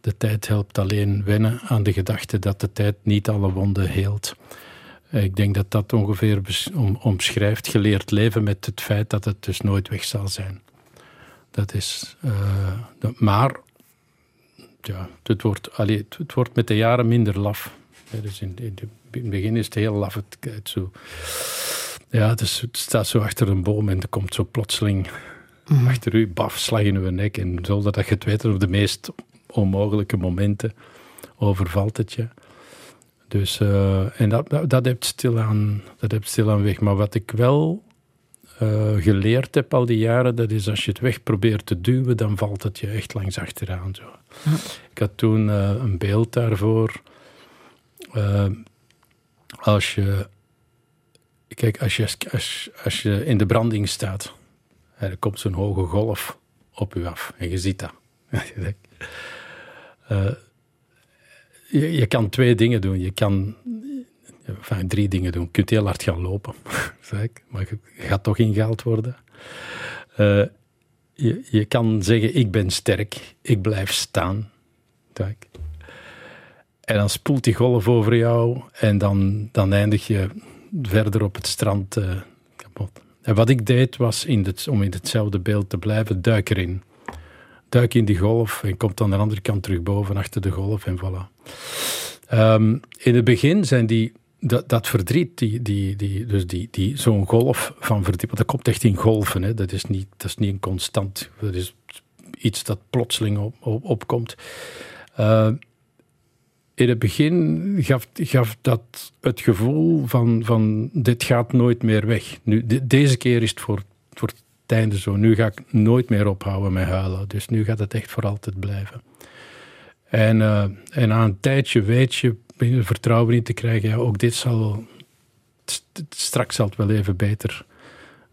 De tijd helpt alleen wennen aan de gedachte dat de tijd niet alle wonden heelt. Ik denk dat dat ongeveer omschrijft geleerd leven met het feit dat het dus nooit weg zal zijn. Dat is, eh, maar ja, het, wordt, allee, het, wordt met de jaren minder laf. Dus in, in het begin is het heel laf. Het, het zo, ja, het, is- het staat zo achter een boom en er komt zo plotseling achter u, baf, slag in uw nek. En zonder dat je het weet, op de meest onmogelijke momenten overvalt het je. Dus, eh, en dat, dat, dat hebt stilaan, dat hebt stilaan weg. Maar wat ik wel eh, geleerd heb al die jaren, dat is als je het weg probeert te duwen, dan valt het je echt langs achteraan. Zo. Ik had toen eh, een beeld daarvoor. Als je, kijk, als je, als, in de branding staat, er komt zo'n hoge golf op je af en je ziet dat. Eh, je, kan twee dingen doen. Je kan enfin, drie dingen doen. Je kunt heel hard gaan lopen, maar je gaat toch ingehaald worden. Eh, je, je kan zeggen, ik ben sterk, ik blijf staan. En dan spoelt die golf over jou en dan, dan eindig je verder op het strand eh, kapot. En wat ik deed was, in het, om in hetzelfde beeld te blijven, duik erin. Duik in die golf en komt aan de andere kant terug boven achter de golf en voilà. Ehm, in het begin zijn die, dat, verdriet, die, die, die, dus die, die, zo'n golf van verdriet, dat komt echt in golven, hè. Dat, is niet, dat is niet een constant, dat is iets dat plotseling op, op, opkomt. Eh, in het begin gaf, gaf dat het gevoel van, van dit gaat nooit meer weg. Nu, de- deze keer is het voor, voor het einde zo. Nu ga ik nooit meer ophouden met huilen. Dus nu gaat het echt voor altijd blijven. En, eh, en na een tijdje weet je, er vertrouwen in te krijgen, ja, ook dit zal wel, straks zal het wel even beter,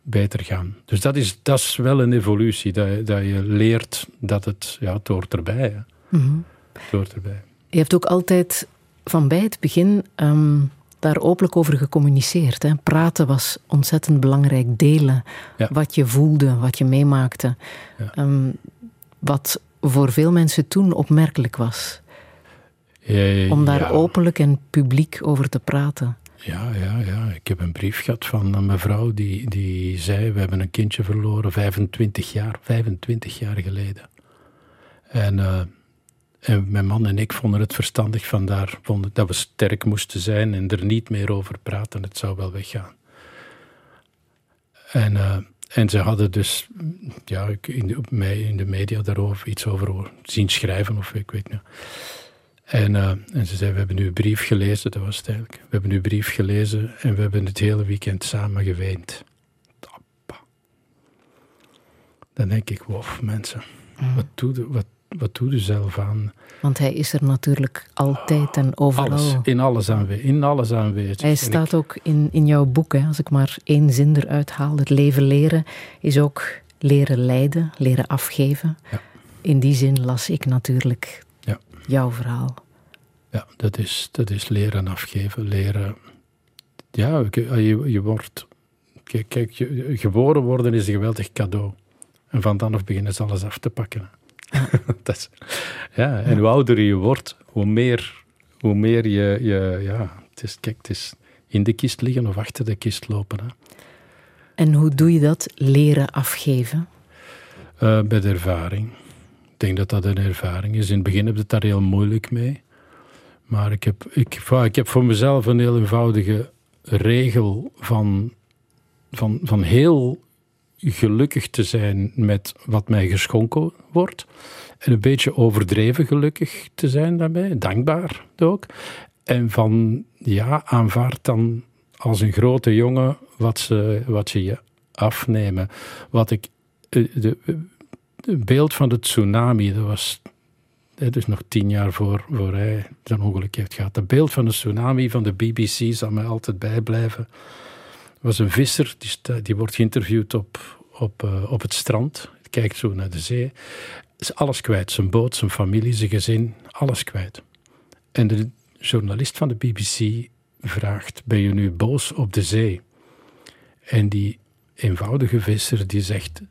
beter gaan. Dus dat is, dat is wel een evolutie, dat, je- dat je leert dat het, ja, het hoort erbij. Hè. Mhm. Het hoort erbij. Je hebt ook altijd van bij het begin ehm, daar openlijk over gecommuniceerd. Hè? Praten was ontzettend belangrijk. Delen Ja. wat je voelde, wat je meemaakte. Ehm, wat voor veel mensen toen opmerkelijk was. Eh, Om daar ja. openlijk en publiek over te praten. Ja, ja, ja. Ik heb een brief gehad van een mevrouw die, die zei: We hebben een kindje verloren 25 jaar, 25 jaar geleden. En, eh, en mijn man en ik vonden het verstandig vandaar vonden dat we sterk moesten zijn en er niet meer over praten. Het zou wel weggaan. En, eh, en ze hadden dus ja, in de, op mij in de media daarover iets over zien schrijven, of ik weet niet. En, eh, en ze zei, we hebben uw brief gelezen, dat was het eigenlijk. We hebben uw brief gelezen en we hebben het hele weekend samen geweend. Dan denk ik, wow, mensen, wat doe je, wat, wat doe je zelf aan? Want hij is er natuurlijk altijd en overal. Alles, in alles, aanwezig, in alles aanwezig. Hij staat ook in, in jouw boek, hè, als ik maar één zin eruit haal. Het leven leren is ook leren lijden, leren afgeven. Ja. In die zin las ik natuurlijk Ja. jouw verhaal. Ja, dat is, dat is leren afgeven, leren. Ja, je, je, je wordt. Kijk, geboren worden is een geweldig cadeau. En van dan af beginnen ze alles af te pakken. dat is, ja, en hoe ouder je wordt, hoe meer, hoe meer je. je ja, het is, kijk, het is in de kist liggen of achter de kist lopen. Hè. En hoe doe je dat? Leren afgeven? Bij de ervaring. Ik denk dat dat een ervaring is. In het begin heb je het daar heel moeilijk mee. Maar ik heb, ik, ik heb voor mezelf een heel eenvoudige regel van, van, van heel gelukkig te zijn met wat mij geschonken wordt. En een beetje overdreven gelukkig te zijn daarbij, dankbaar ook. En van, ja, aanvaard dan als een grote jongen wat ze, wat ze je afnemen. Wat ik, eh, het beeld van de tsunami, dat was dus nog tien jaar voor, voor hij zijn ongeluk heeft gehad. Het beeld van de tsunami van de BBC zal mij altijd bijblijven. Was een visser, die, die wordt geïnterviewd op, op, eh, op het strand. Kijkt zo naar de zee. Is alles kwijt. Zijn boot, zijn familie, zijn gezin, alles kwijt. En de journalist van de BBC vraagt, ben je nu boos op de zee? En die eenvoudige visser die zegt,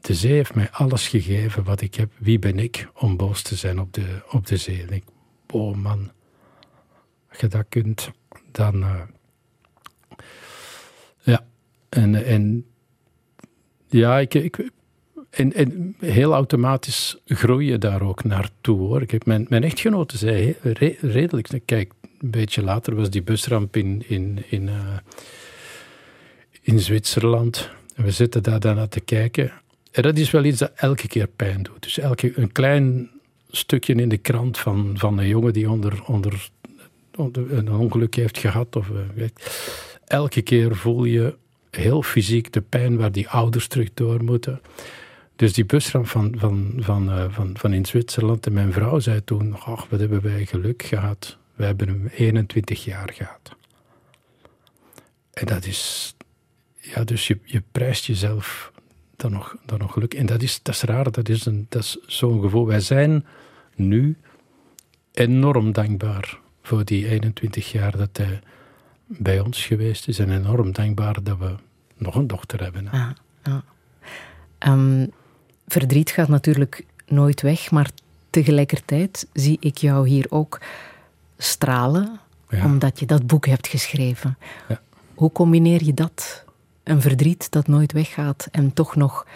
de zee heeft mij alles gegeven wat ik heb. Wie ben ik om boos te zijn op de, op de zee? En ik, oh man, als je dat kunt, dan... eh, en, en ja, ik, ik, en, en heel automatisch groei je daar ook naartoe hoor. Ik heb mijn, mijn echtgenote zei redelijk. Kijk, een beetje later was die busramp in, in, in, eh, in Zwitserland. We zitten daar daarna te kijken. En dat is wel iets dat elke keer pijn doet. Dus elke, een klein stukje in de krant van, van een jongen die onder, onder, een ongeluk heeft gehad. Of, weet- elke keer voel je heel fysiek de pijn waar die ouders terug door moeten. Dus die busramp van, van, van, eh, van, van in Zwitserland. En mijn vrouw zei toen, wat hebben wij geluk gehad. Wij hebben hem 21 jaar gehad. En dat is... Ja, dus je, je prijst jezelf dan nog, dan nog geluk. En dat is, dat is raar, dat is, een, dat is zo'n gevoel. Wij zijn nu enorm dankbaar voor die 21 jaar dat hij bij ons geweest is. En enorm dankbaar dat we nog een dochter hebben. ja. Ehm, verdriet gaat natuurlijk nooit weg, maar tegelijkertijd zie ik jou hier ook stralen, Ja. omdat je dat boek hebt geschreven. Ja. Hoe combineer je dat? Een verdriet dat nooit weggaat en toch nog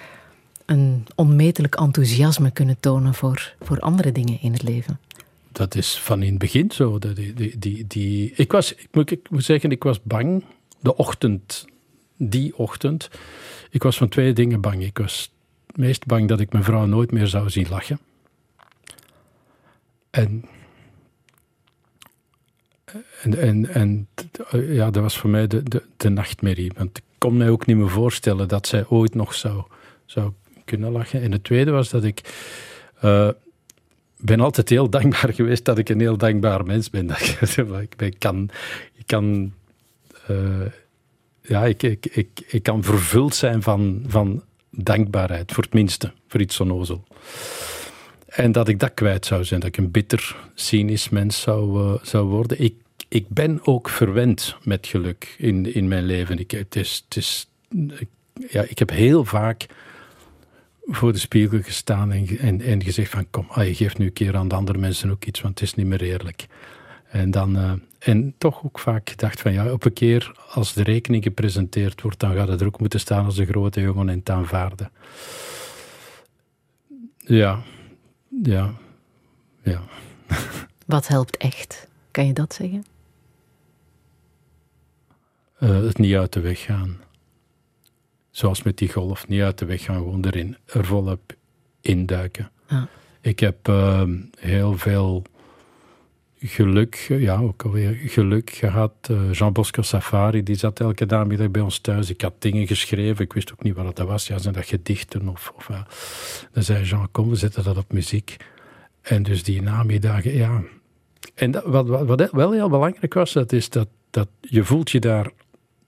een onmetelijk enthousiasme kunnen tonen voor, voor andere dingen in het leven. Dat is van in het begin zo. Die, die, die, ik, was, ik, moet, ik moet zeggen, ik was bang. De ochtend, die ochtend. Ik was van twee dingen bang. Ik was het meest bang dat ik mijn vrouw nooit meer zou zien lachen. En, en, en, ja, dat was voor mij de, de, de nachtmerrie. Want ik kon mij ook niet meer voorstellen dat zij ooit nog zou, zou kunnen lachen. En het tweede was dat ik... eh, ben altijd heel dankbaar geweest dat ik een heel dankbaar mens ben. Dat ik, ik ben- kan, ik kan, eh, ja, ik, ik, ik, ik kan vervuld zijn van, van dankbaarheid, voor het minste, voor iets onnozel. En dat ik dat kwijt zou zijn, dat ik een bitter, cynisch mens zou, eh, zou worden. Ik, ik ben ook verwend met geluk in, in mijn leven. Ik, het is, het is, ja, ik heb heel vaak voor de spiegel gestaan en, en, en gezegd van kom, ah, je geeft nu een keer aan de andere mensen ook iets, want het is niet meer eerlijk. En, dan, eh, en toch ook vaak gedacht van ja, op een keer als de rekening gepresenteerd wordt, dan gaat het er ook moeten staan als een grote jongen en het aanvaarden. Ja, ja, ja. Wat helpt echt? Kan je dat zeggen? Eh, het niet uit de weg gaan. Zoals met die golf, niet uit de weg gaan, gewoon erin, er volop induiken. Ja. Ik heb ehm, heel veel geluk, ja, ook alweer geluk gehad. Eh, Jean Bosco Safari, die zat elke namiddag bij ons thuis. Ik had dingen geschreven, ik wist ook niet wat dat was. Ja, zijn dat gedichten? Of, of, ja. Dan zei Jean, kom, we zetten dat op muziek. En dus die namiddagen, ja. En wat, wel heel belangrijk was, dat is dat, dat je voelt je daar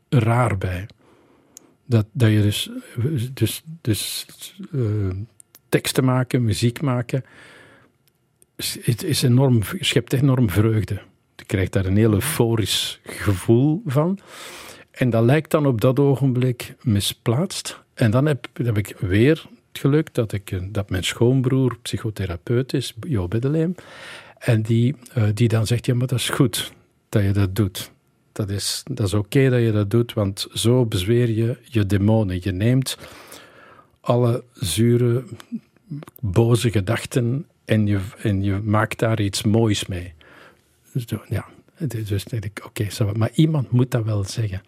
raar bij. Dat, dat je dus, dus, dus eh, teksten maken, muziek maken, is, is- enorm, schept enorm vreugde. Je krijgt daar een heel euforisch gevoel van. En dat lijkt dan op dat ogenblik misplaatst. En dan heb, heb ik weer het geluk dat, ik, dat mijn schoonbroer psychotherapeut is, Jo Beddeleem. En die, eh, die dan zegt, ja, maar dat is goed dat je dat doet. Dat is, dat is oké dat je dat doet, want zo bezweer je je demonen. Je neemt alle zure, boze gedachten en je, en je maakt daar iets moois mee. Zo, ja, dus denk ik, oké, maar iemand moet dat wel zeggen.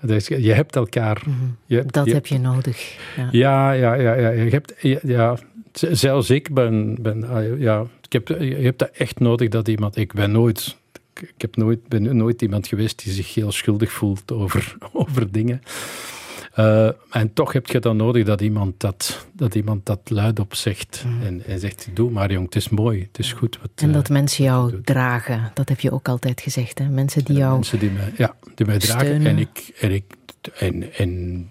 Dus je hebt elkaar... je hebt- Dat je- heb je nodig. Ja. ja, ja, ja, ja. Je hebt, ja, ja, zelfs ik ben, ben ah, ja, ik heb, je hebt dat echt nodig dat iemand, ik ben nooit, ik heb nooit, ben nooit iemand geweest die zich heel schuldig voelt over, over dingen. Eh, en toch heb je dan nodig dat iemand dat, dat, iemand dat luidop zegt en, en zegt, doe maar jong, het is mooi, het is goed. Wat, En eh, dat mensen jou dragen, dat heb je ook altijd gezegd. Hè? Mensen die jou mensen die mij, ja, die mij dragen. En ik, en ik, en, en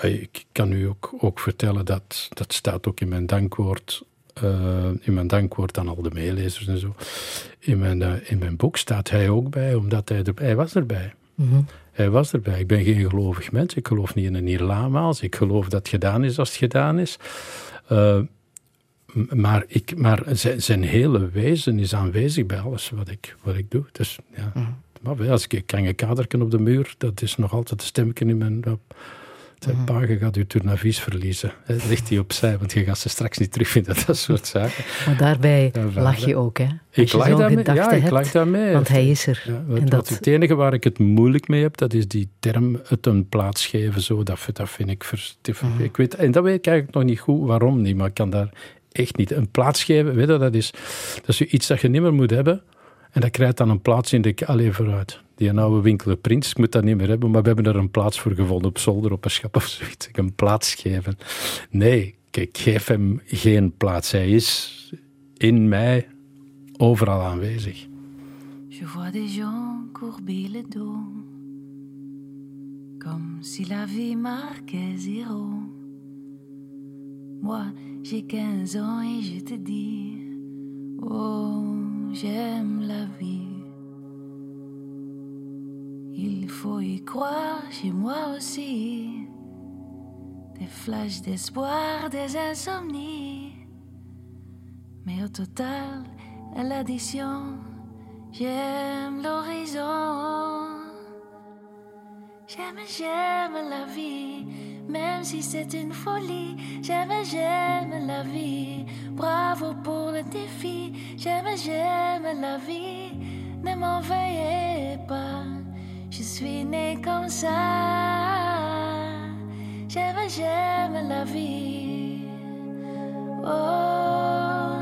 eh, ik kan u ook, ook vertellen dat, dat staat ook in mijn dankwoord, eh, in mijn dankwoord aan al de meelezers en zo. In mijn, eh, in mijn boek staat hij ook bij, omdat hij, er, hij was erbij. Mhm. Hij was erbij. Ik ben geen gelovig mens. Ik geloof niet in een hiernamaals. Ik geloof dat het gedaan is als het gedaan is. Eh, maar ik, maar zijn, zijn hele wezen is aanwezig bij alles wat ik, wat ik doe. Dus, ja. Maar wel, als ik, ik hang een kaderken op de muur, dat is nog altijd een stemmetje in mijn... op- Pa, je gaat je tournavies verliezen. Hè, ligt die opzij, want je gaat ze straks niet terugvinden. Dat soort zaken. Maar daarbij lach je ook, hè? Als Ik lach daarmee. Ja, ik lach daarmee. Want hij is er. Ja, wat, en wat dat, het enige waar ik het moeilijk mee heb, dat is die term het een plaats geven. Zo, dat, vind- dat vind ik... Ver, ik weet, en dat weet ik eigenlijk nog niet goed waarom niet, maar ik kan daar echt niet... Een plaats geven, weet je, dat is, dat is iets dat je niet meer moet hebben. En dat krijgt dan een plaats in de... Allee, vooruit. Die oude winkel Prins, ik moet dat niet meer hebben, maar we hebben er een plaats voor gevonden op zolder, op of zoiets. Ik een plaats geven. Nee, ik geef hem geen plaats. Hij is in mij overal aanwezig. Je vois des gens courber le dos, comme si la vie marquait zéro. Moi, j'ai 15 ans et je te dis, oh, j'aime la vie. Il faut y croire chez moi aussi. Des flashs d'espoir, des insomnies. Mais au total, à l'addition, j'aime l'horizon. J'aime, j'aime la vie, même si c'est une folie. J'aime, j'aime la vie. Bravo pour le défi. J'aime, j'aime la vie. Ne m'en veuillez pas, suis comme ça. J'aime, j'aime la vie. Oh,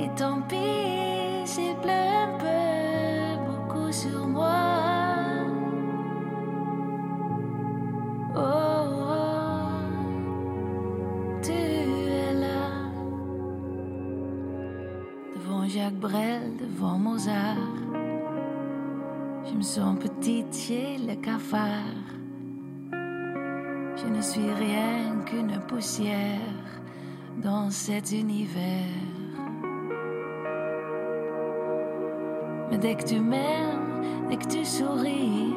et tant pis s'il pleut un peu, beaucoup sur moi. Oh, oh, tu es là. Devant Jacques Brel, devant Mozart. Je me sens petite chez le cafard. Je ne suis rien qu'une poussière dans cet univers. Mais dès que tu m'aimes, dès que tu souris,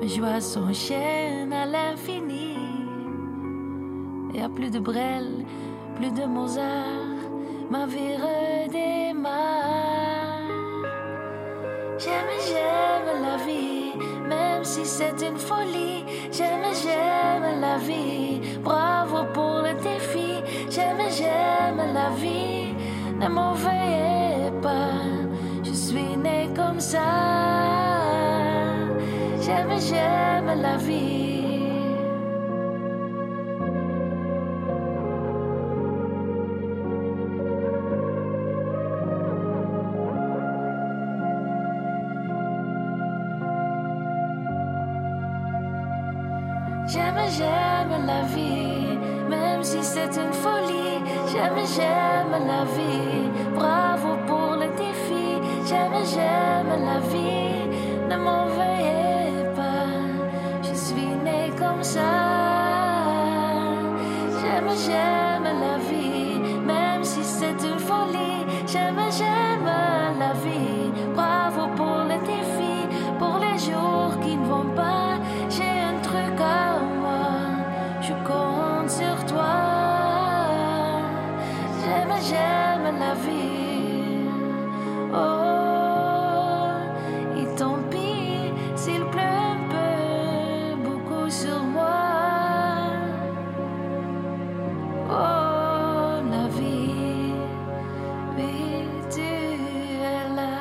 mes joies s'enchaînent à l'infini. Et à plus de Brel, plus de Mozart, ma vie redémarre. J'aime, j'aime la vie, même si c'est une folie. J'aime, j'aime la vie, bravo pour le défi. J'aime, j'aime la vie, ne m'en veuillez pas. Je suis née comme ça. J'aime, j'aime la vie. j'aime la vie, même si c'est une folie. J'aime, j'aime la vie, bravo pour le défi. J'aime, j'aime la vie, ne m'en veuillez pas, je suis né comme ça. J'aime, j'aime la vie, même si c'est une folie. J'aime, j'aime. J'aime, la vie. Oh, et tant pis s'il pleut un peu, beaucoup sur moi. Oh, la vie, oui, tu es là.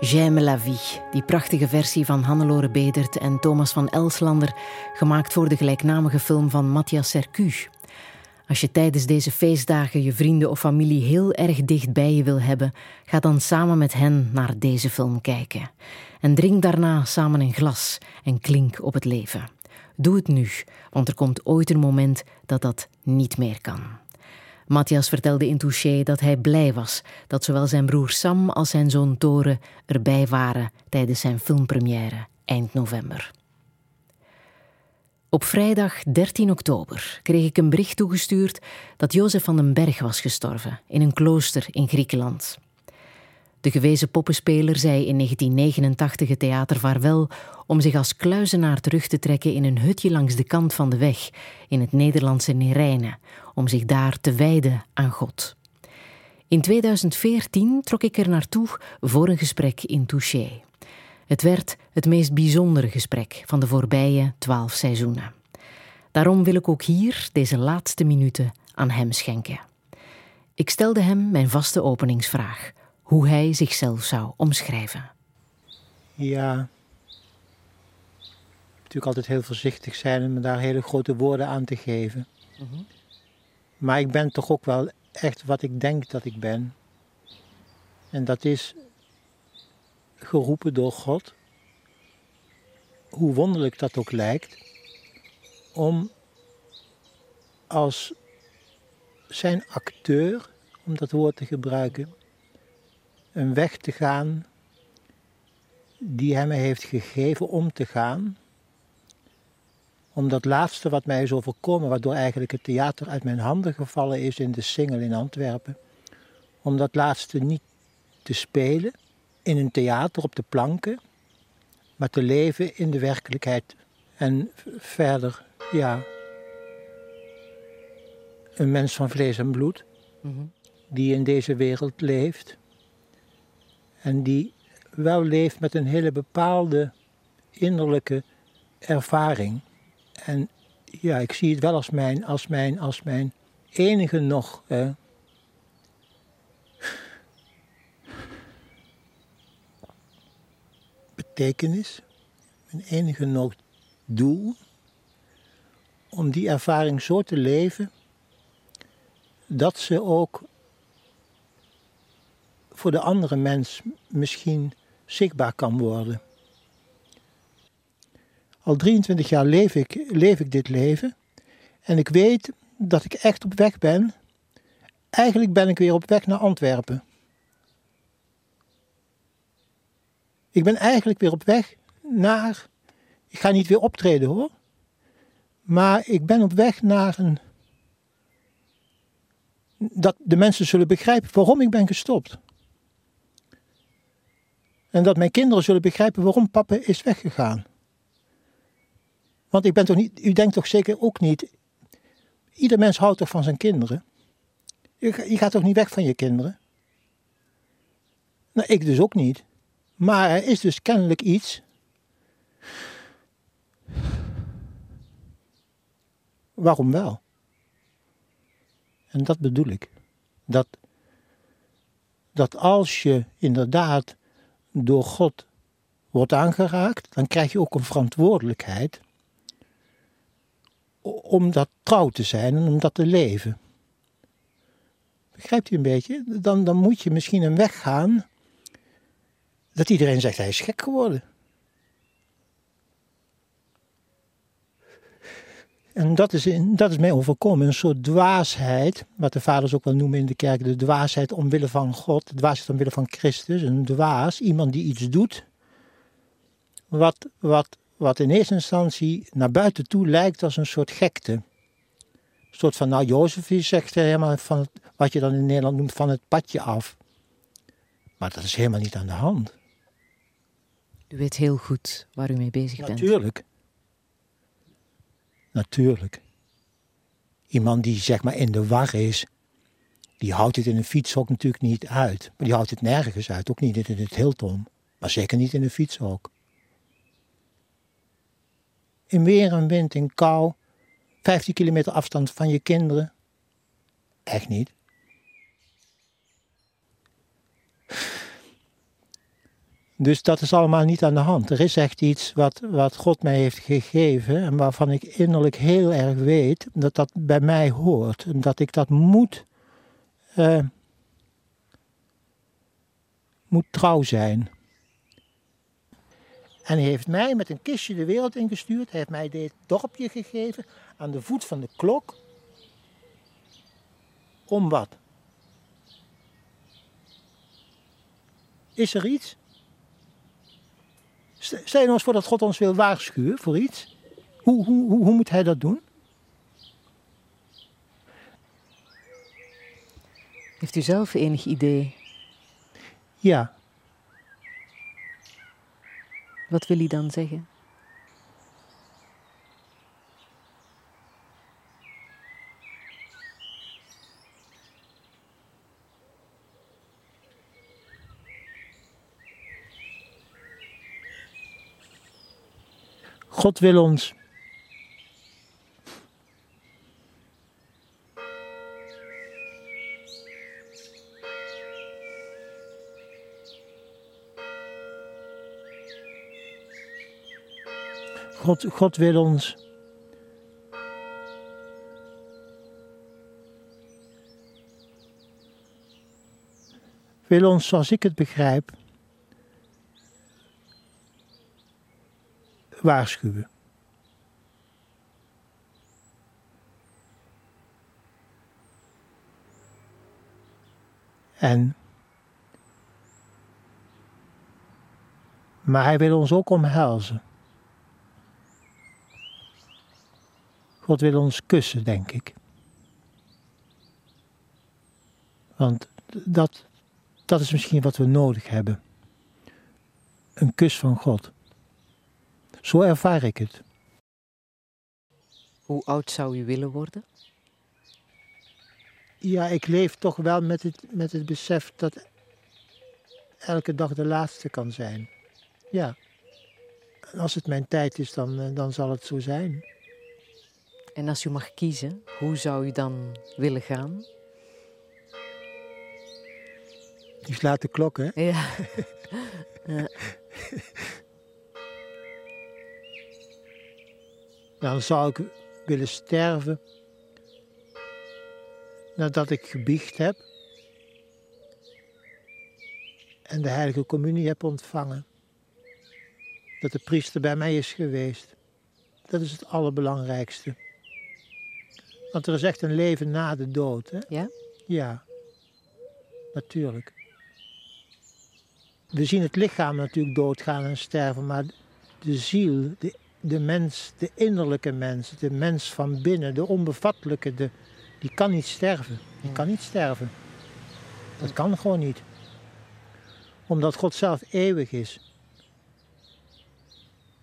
J'aime la vie, die prachtige versie van Hannelore Bedert en Thomas van Elslander, gemaakt voor de gelijknamige film van Matthias Sercu. Als je tijdens deze feestdagen je vrienden of familie heel erg dicht bij je wil hebben, ga dan samen met hen naar deze film kijken. En drink daarna samen een glas en klink op het leven. Doe het nu, want er komt ooit een moment dat dat niet meer kan. Matthias vertelde in Touché dat hij blij was dat zowel zijn broer Sam als zijn zoon Tore erbij waren tijdens zijn filmpremière eind november. Op vrijdag 13 oktober kreeg ik een bericht toegestuurd dat Jozef van den Berg was gestorven in een klooster in Griekenland. De gewezen poppenspeler zei in 1989 het theater vaarwel om zich als kluizenaar terug te trekken in een hutje langs de kant van de weg in het Nederlandse Nerijnen, om zich daar te wijden aan God. In 2014 trok ik er naartoe voor een gesprek in Touché. Het werd het meest bijzondere gesprek van de voorbije twaalf seizoenen. Daarom wil ik ook hier deze laatste minuten aan hem schenken. Ik stelde hem mijn vaste openingsvraag: hoe hij zichzelf zou omschrijven. Ja. Natuurlijk altijd heel voorzichtig zijn om daar hele grote woorden aan te geven. Maar ik ben toch ook wel echt wat ik denk dat ik ben. En dat is geroepen door God, hoe wonderlijk dat ook lijkt, om als zijn acteur, om dat woord te gebruiken, een weg te gaan die hij mij heeft gegeven om te gaan. Om dat laatste wat mij is overkomen, waardoor eigenlijk het theater uit mijn handen gevallen is in de Singel in Antwerpen, om dat laatste niet te spelen in een theater op de planken, maar te leven in de werkelijkheid. En verder, ja, een mens van vlees en bloed, die in deze wereld leeft. En die wel leeft met een hele bepaalde innerlijke ervaring. En ja, ik zie het wel als mijn, als mijn, als mijn enige nog. Betekenis, mijn enige doel, om die ervaring zo te leven dat ze ook voor de andere mens misschien zichtbaar kan worden. Al 23 jaar leef ik, leef ik dit leven en ik weet dat ik echt op weg ben. Eigenlijk ben ik weer op weg naar Antwerpen. Ik ben eigenlijk weer op weg naar. Ik ga niet weer optreden hoor. Maar ik ben op weg naar een. Dat de mensen zullen begrijpen waarom ik ben gestopt. En dat mijn kinderen zullen begrijpen waarom papa is weggegaan. Want ik ben toch niet. U denkt toch zeker ook niet. Ieder mens houdt toch van zijn kinderen? Je, je gaat toch niet weg van je kinderen? Nou, ik dus ook niet. Maar er is dus kennelijk iets. Waarom wel? En dat bedoel ik. Dat, dat als je inderdaad door God wordt aangeraakt, dan krijg je ook een verantwoordelijkheid om dat trouw te zijn en om dat te leven. Begrijpt u een beetje? Dan, dan moet je misschien een weg gaan dat iedereen zegt hij is gek geworden. En dat is, dat is mij overkomen, een soort dwaasheid, wat de vaders ook wel noemen in de kerk, de dwaasheid omwille van God, de dwaasheid omwille van Christus, een dwaas, iemand die iets doet, wat, wat, wat in eerste instantie naar buiten toe lijkt als een soort gekte. Een soort van, nou, Jozef zegt helemaal van wat je dan in Nederland noemt van het padje af. Maar dat is helemaal niet aan de hand. U weet heel goed waar u mee bezig bent. Natuurlijk. Natuurlijk. Iemand die zeg maar in de war is, die houdt het in een fietshok natuurlijk niet uit. Maar die houdt het nergens uit, ook niet in het Hilton. Maar zeker niet in een fietshok. In weer en wind, in kou, 15 kilometer afstand van je kinderen. Echt niet. Dus dat is allemaal niet aan de hand. Er is echt iets wat, wat God mij heeft gegeven en waarvan ik innerlijk heel erg weet dat dat bij mij hoort. En dat ik dat moet, eh, moet trouw zijn. En hij heeft mij met een kistje de wereld ingestuurd. Hij heeft mij dit dorpje gegeven aan de voet van de klok. Om wat? Is er iets? Stel je nou eens voor dat God ons wil waarschuwen voor iets. Hoe, hoe, hoe, hoe moet hij dat doen? Heeft u zelf enig idee? Ja. Wat wil hij dan zeggen? God wil ons. God, God wil ons. Wil ons, zoals ik het begrijp, waarschuwen. En, maar hij wil ons ook omhelzen. God wil ons kussen, denk ik. Want dat, dat is misschien wat we nodig hebben. Een kus van God. Zo ervaar ik het. Hoe oud zou u willen worden? Ja, ik leef toch wel met het, met het besef dat elke dag de laatste kan zijn. Ja. En als het mijn tijd is, dan, eh, dan zal het zo zijn. En als u mag kiezen, hoe zou u dan willen gaan? Die slaat de klok, hè? Ja. ja. Dan zou ik willen sterven nadat ik gebiecht heb en de heilige communie heb ontvangen. Dat de priester bij mij is geweest. Dat is het allerbelangrijkste. Want er is echt een leven na de dood. Hè? Ja? Ja, natuurlijk. We zien het lichaam natuurlijk doodgaan en sterven, maar de ziel, de, de mens, de innerlijke mens, de mens van binnen, de onbevattelijke, de, die kan niet sterven. Die kan niet sterven. Dat kan gewoon niet. Omdat God zelf eeuwig is.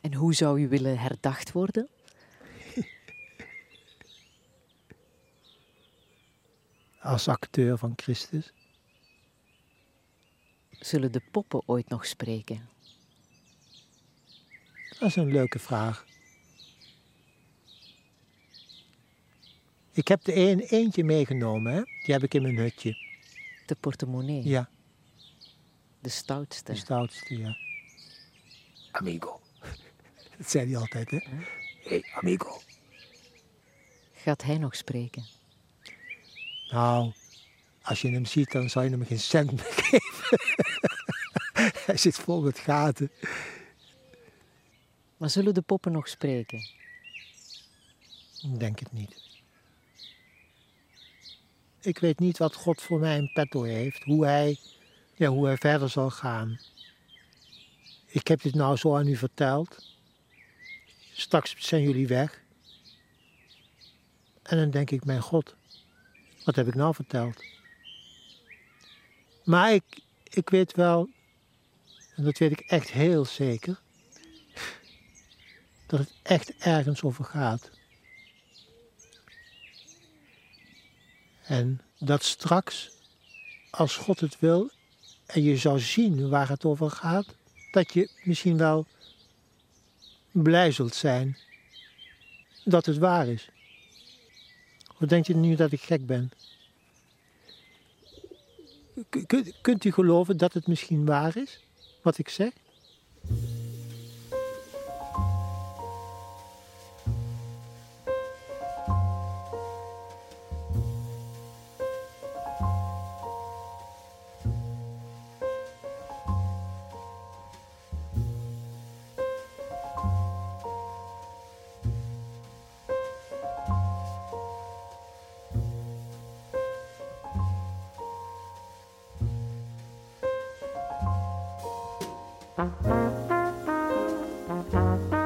En hoe zou u willen herdacht worden? Als acteur van Christus. Zullen de poppen ooit nog spreken? Dat is een leuke vraag. Ik heb er een, eentje meegenomen, hè? die heb ik in mijn hutje. De portemonnee? Ja. De stoutste? De stoutste, ja. Amigo. Dat zei hij altijd, hè? Hey, amigo. Gaat hij nog spreken? Nou, als je hem ziet, dan zou je hem geen cent meer geven. hij zit vol met gaten. Maar zullen de poppen nog spreken? Ik denk het niet. Ik weet niet wat God voor mij in petto heeft, hoe hij, ja, hoe hij verder zal gaan. Ik heb dit nou zo aan u verteld. Straks zijn jullie weg. En dan denk ik, mijn god, wat heb ik nou verteld? Maar ik, ik weet wel, en dat weet ik echt heel zeker, dat het echt ergens over gaat. En dat straks, als God het wil, en je zou zien waar het over gaat, dat je misschien wel blij zult zijn dat het waar is. Of denkt u nu dat ik gek ben? Kunt u geloven dat het misschien waar is, wat ik zeg? Thank you.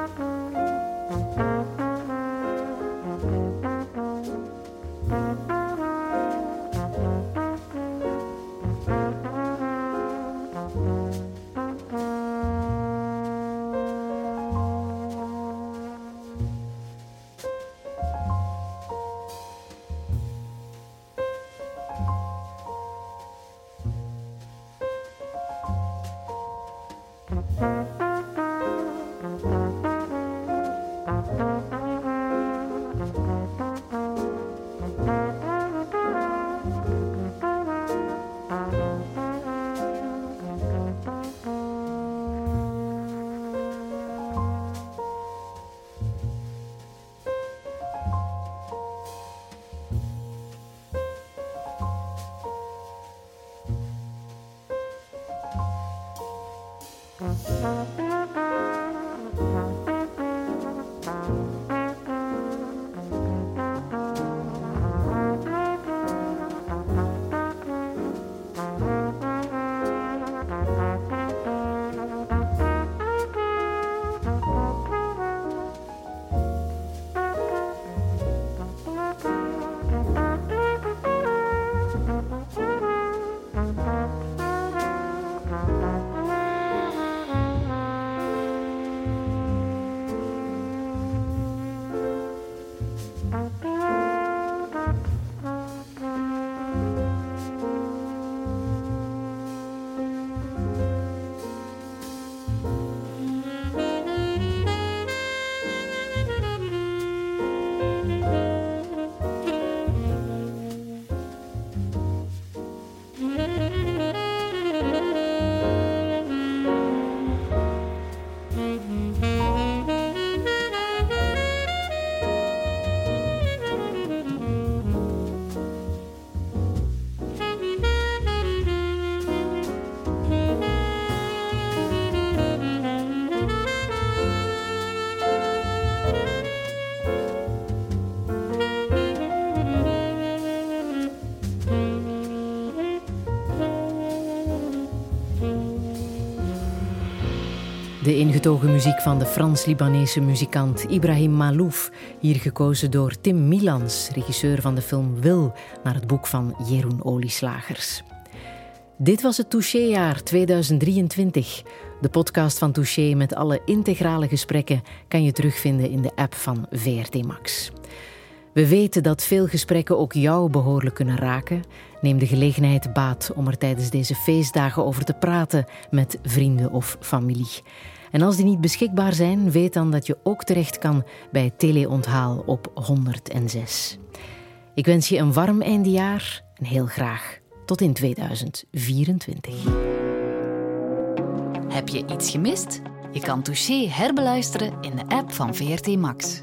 De ingetogen muziek van de Frans-Libanese muzikant Ibrahim Malouf, hier gekozen door Tim Milans, regisseur van de film Wil, naar het boek van Jeroen Olieslagers. Dit was het Touché-jaar 2023. De podcast van Touché met alle integrale gesprekken kan je terugvinden in de app van VRT Max. We weten dat veel gesprekken ook jou behoorlijk kunnen raken. Neem de gelegenheid baat om er tijdens deze feestdagen over te praten met vrienden of familie. En als die niet beschikbaar zijn, weet dan dat je ook terecht kan bij Teleonthaal op 106. Ik wens je een warm eindejaar en heel graag tot in 2024. Heb je iets gemist? Je kan Touché herbeluisteren in de app van VRT Max.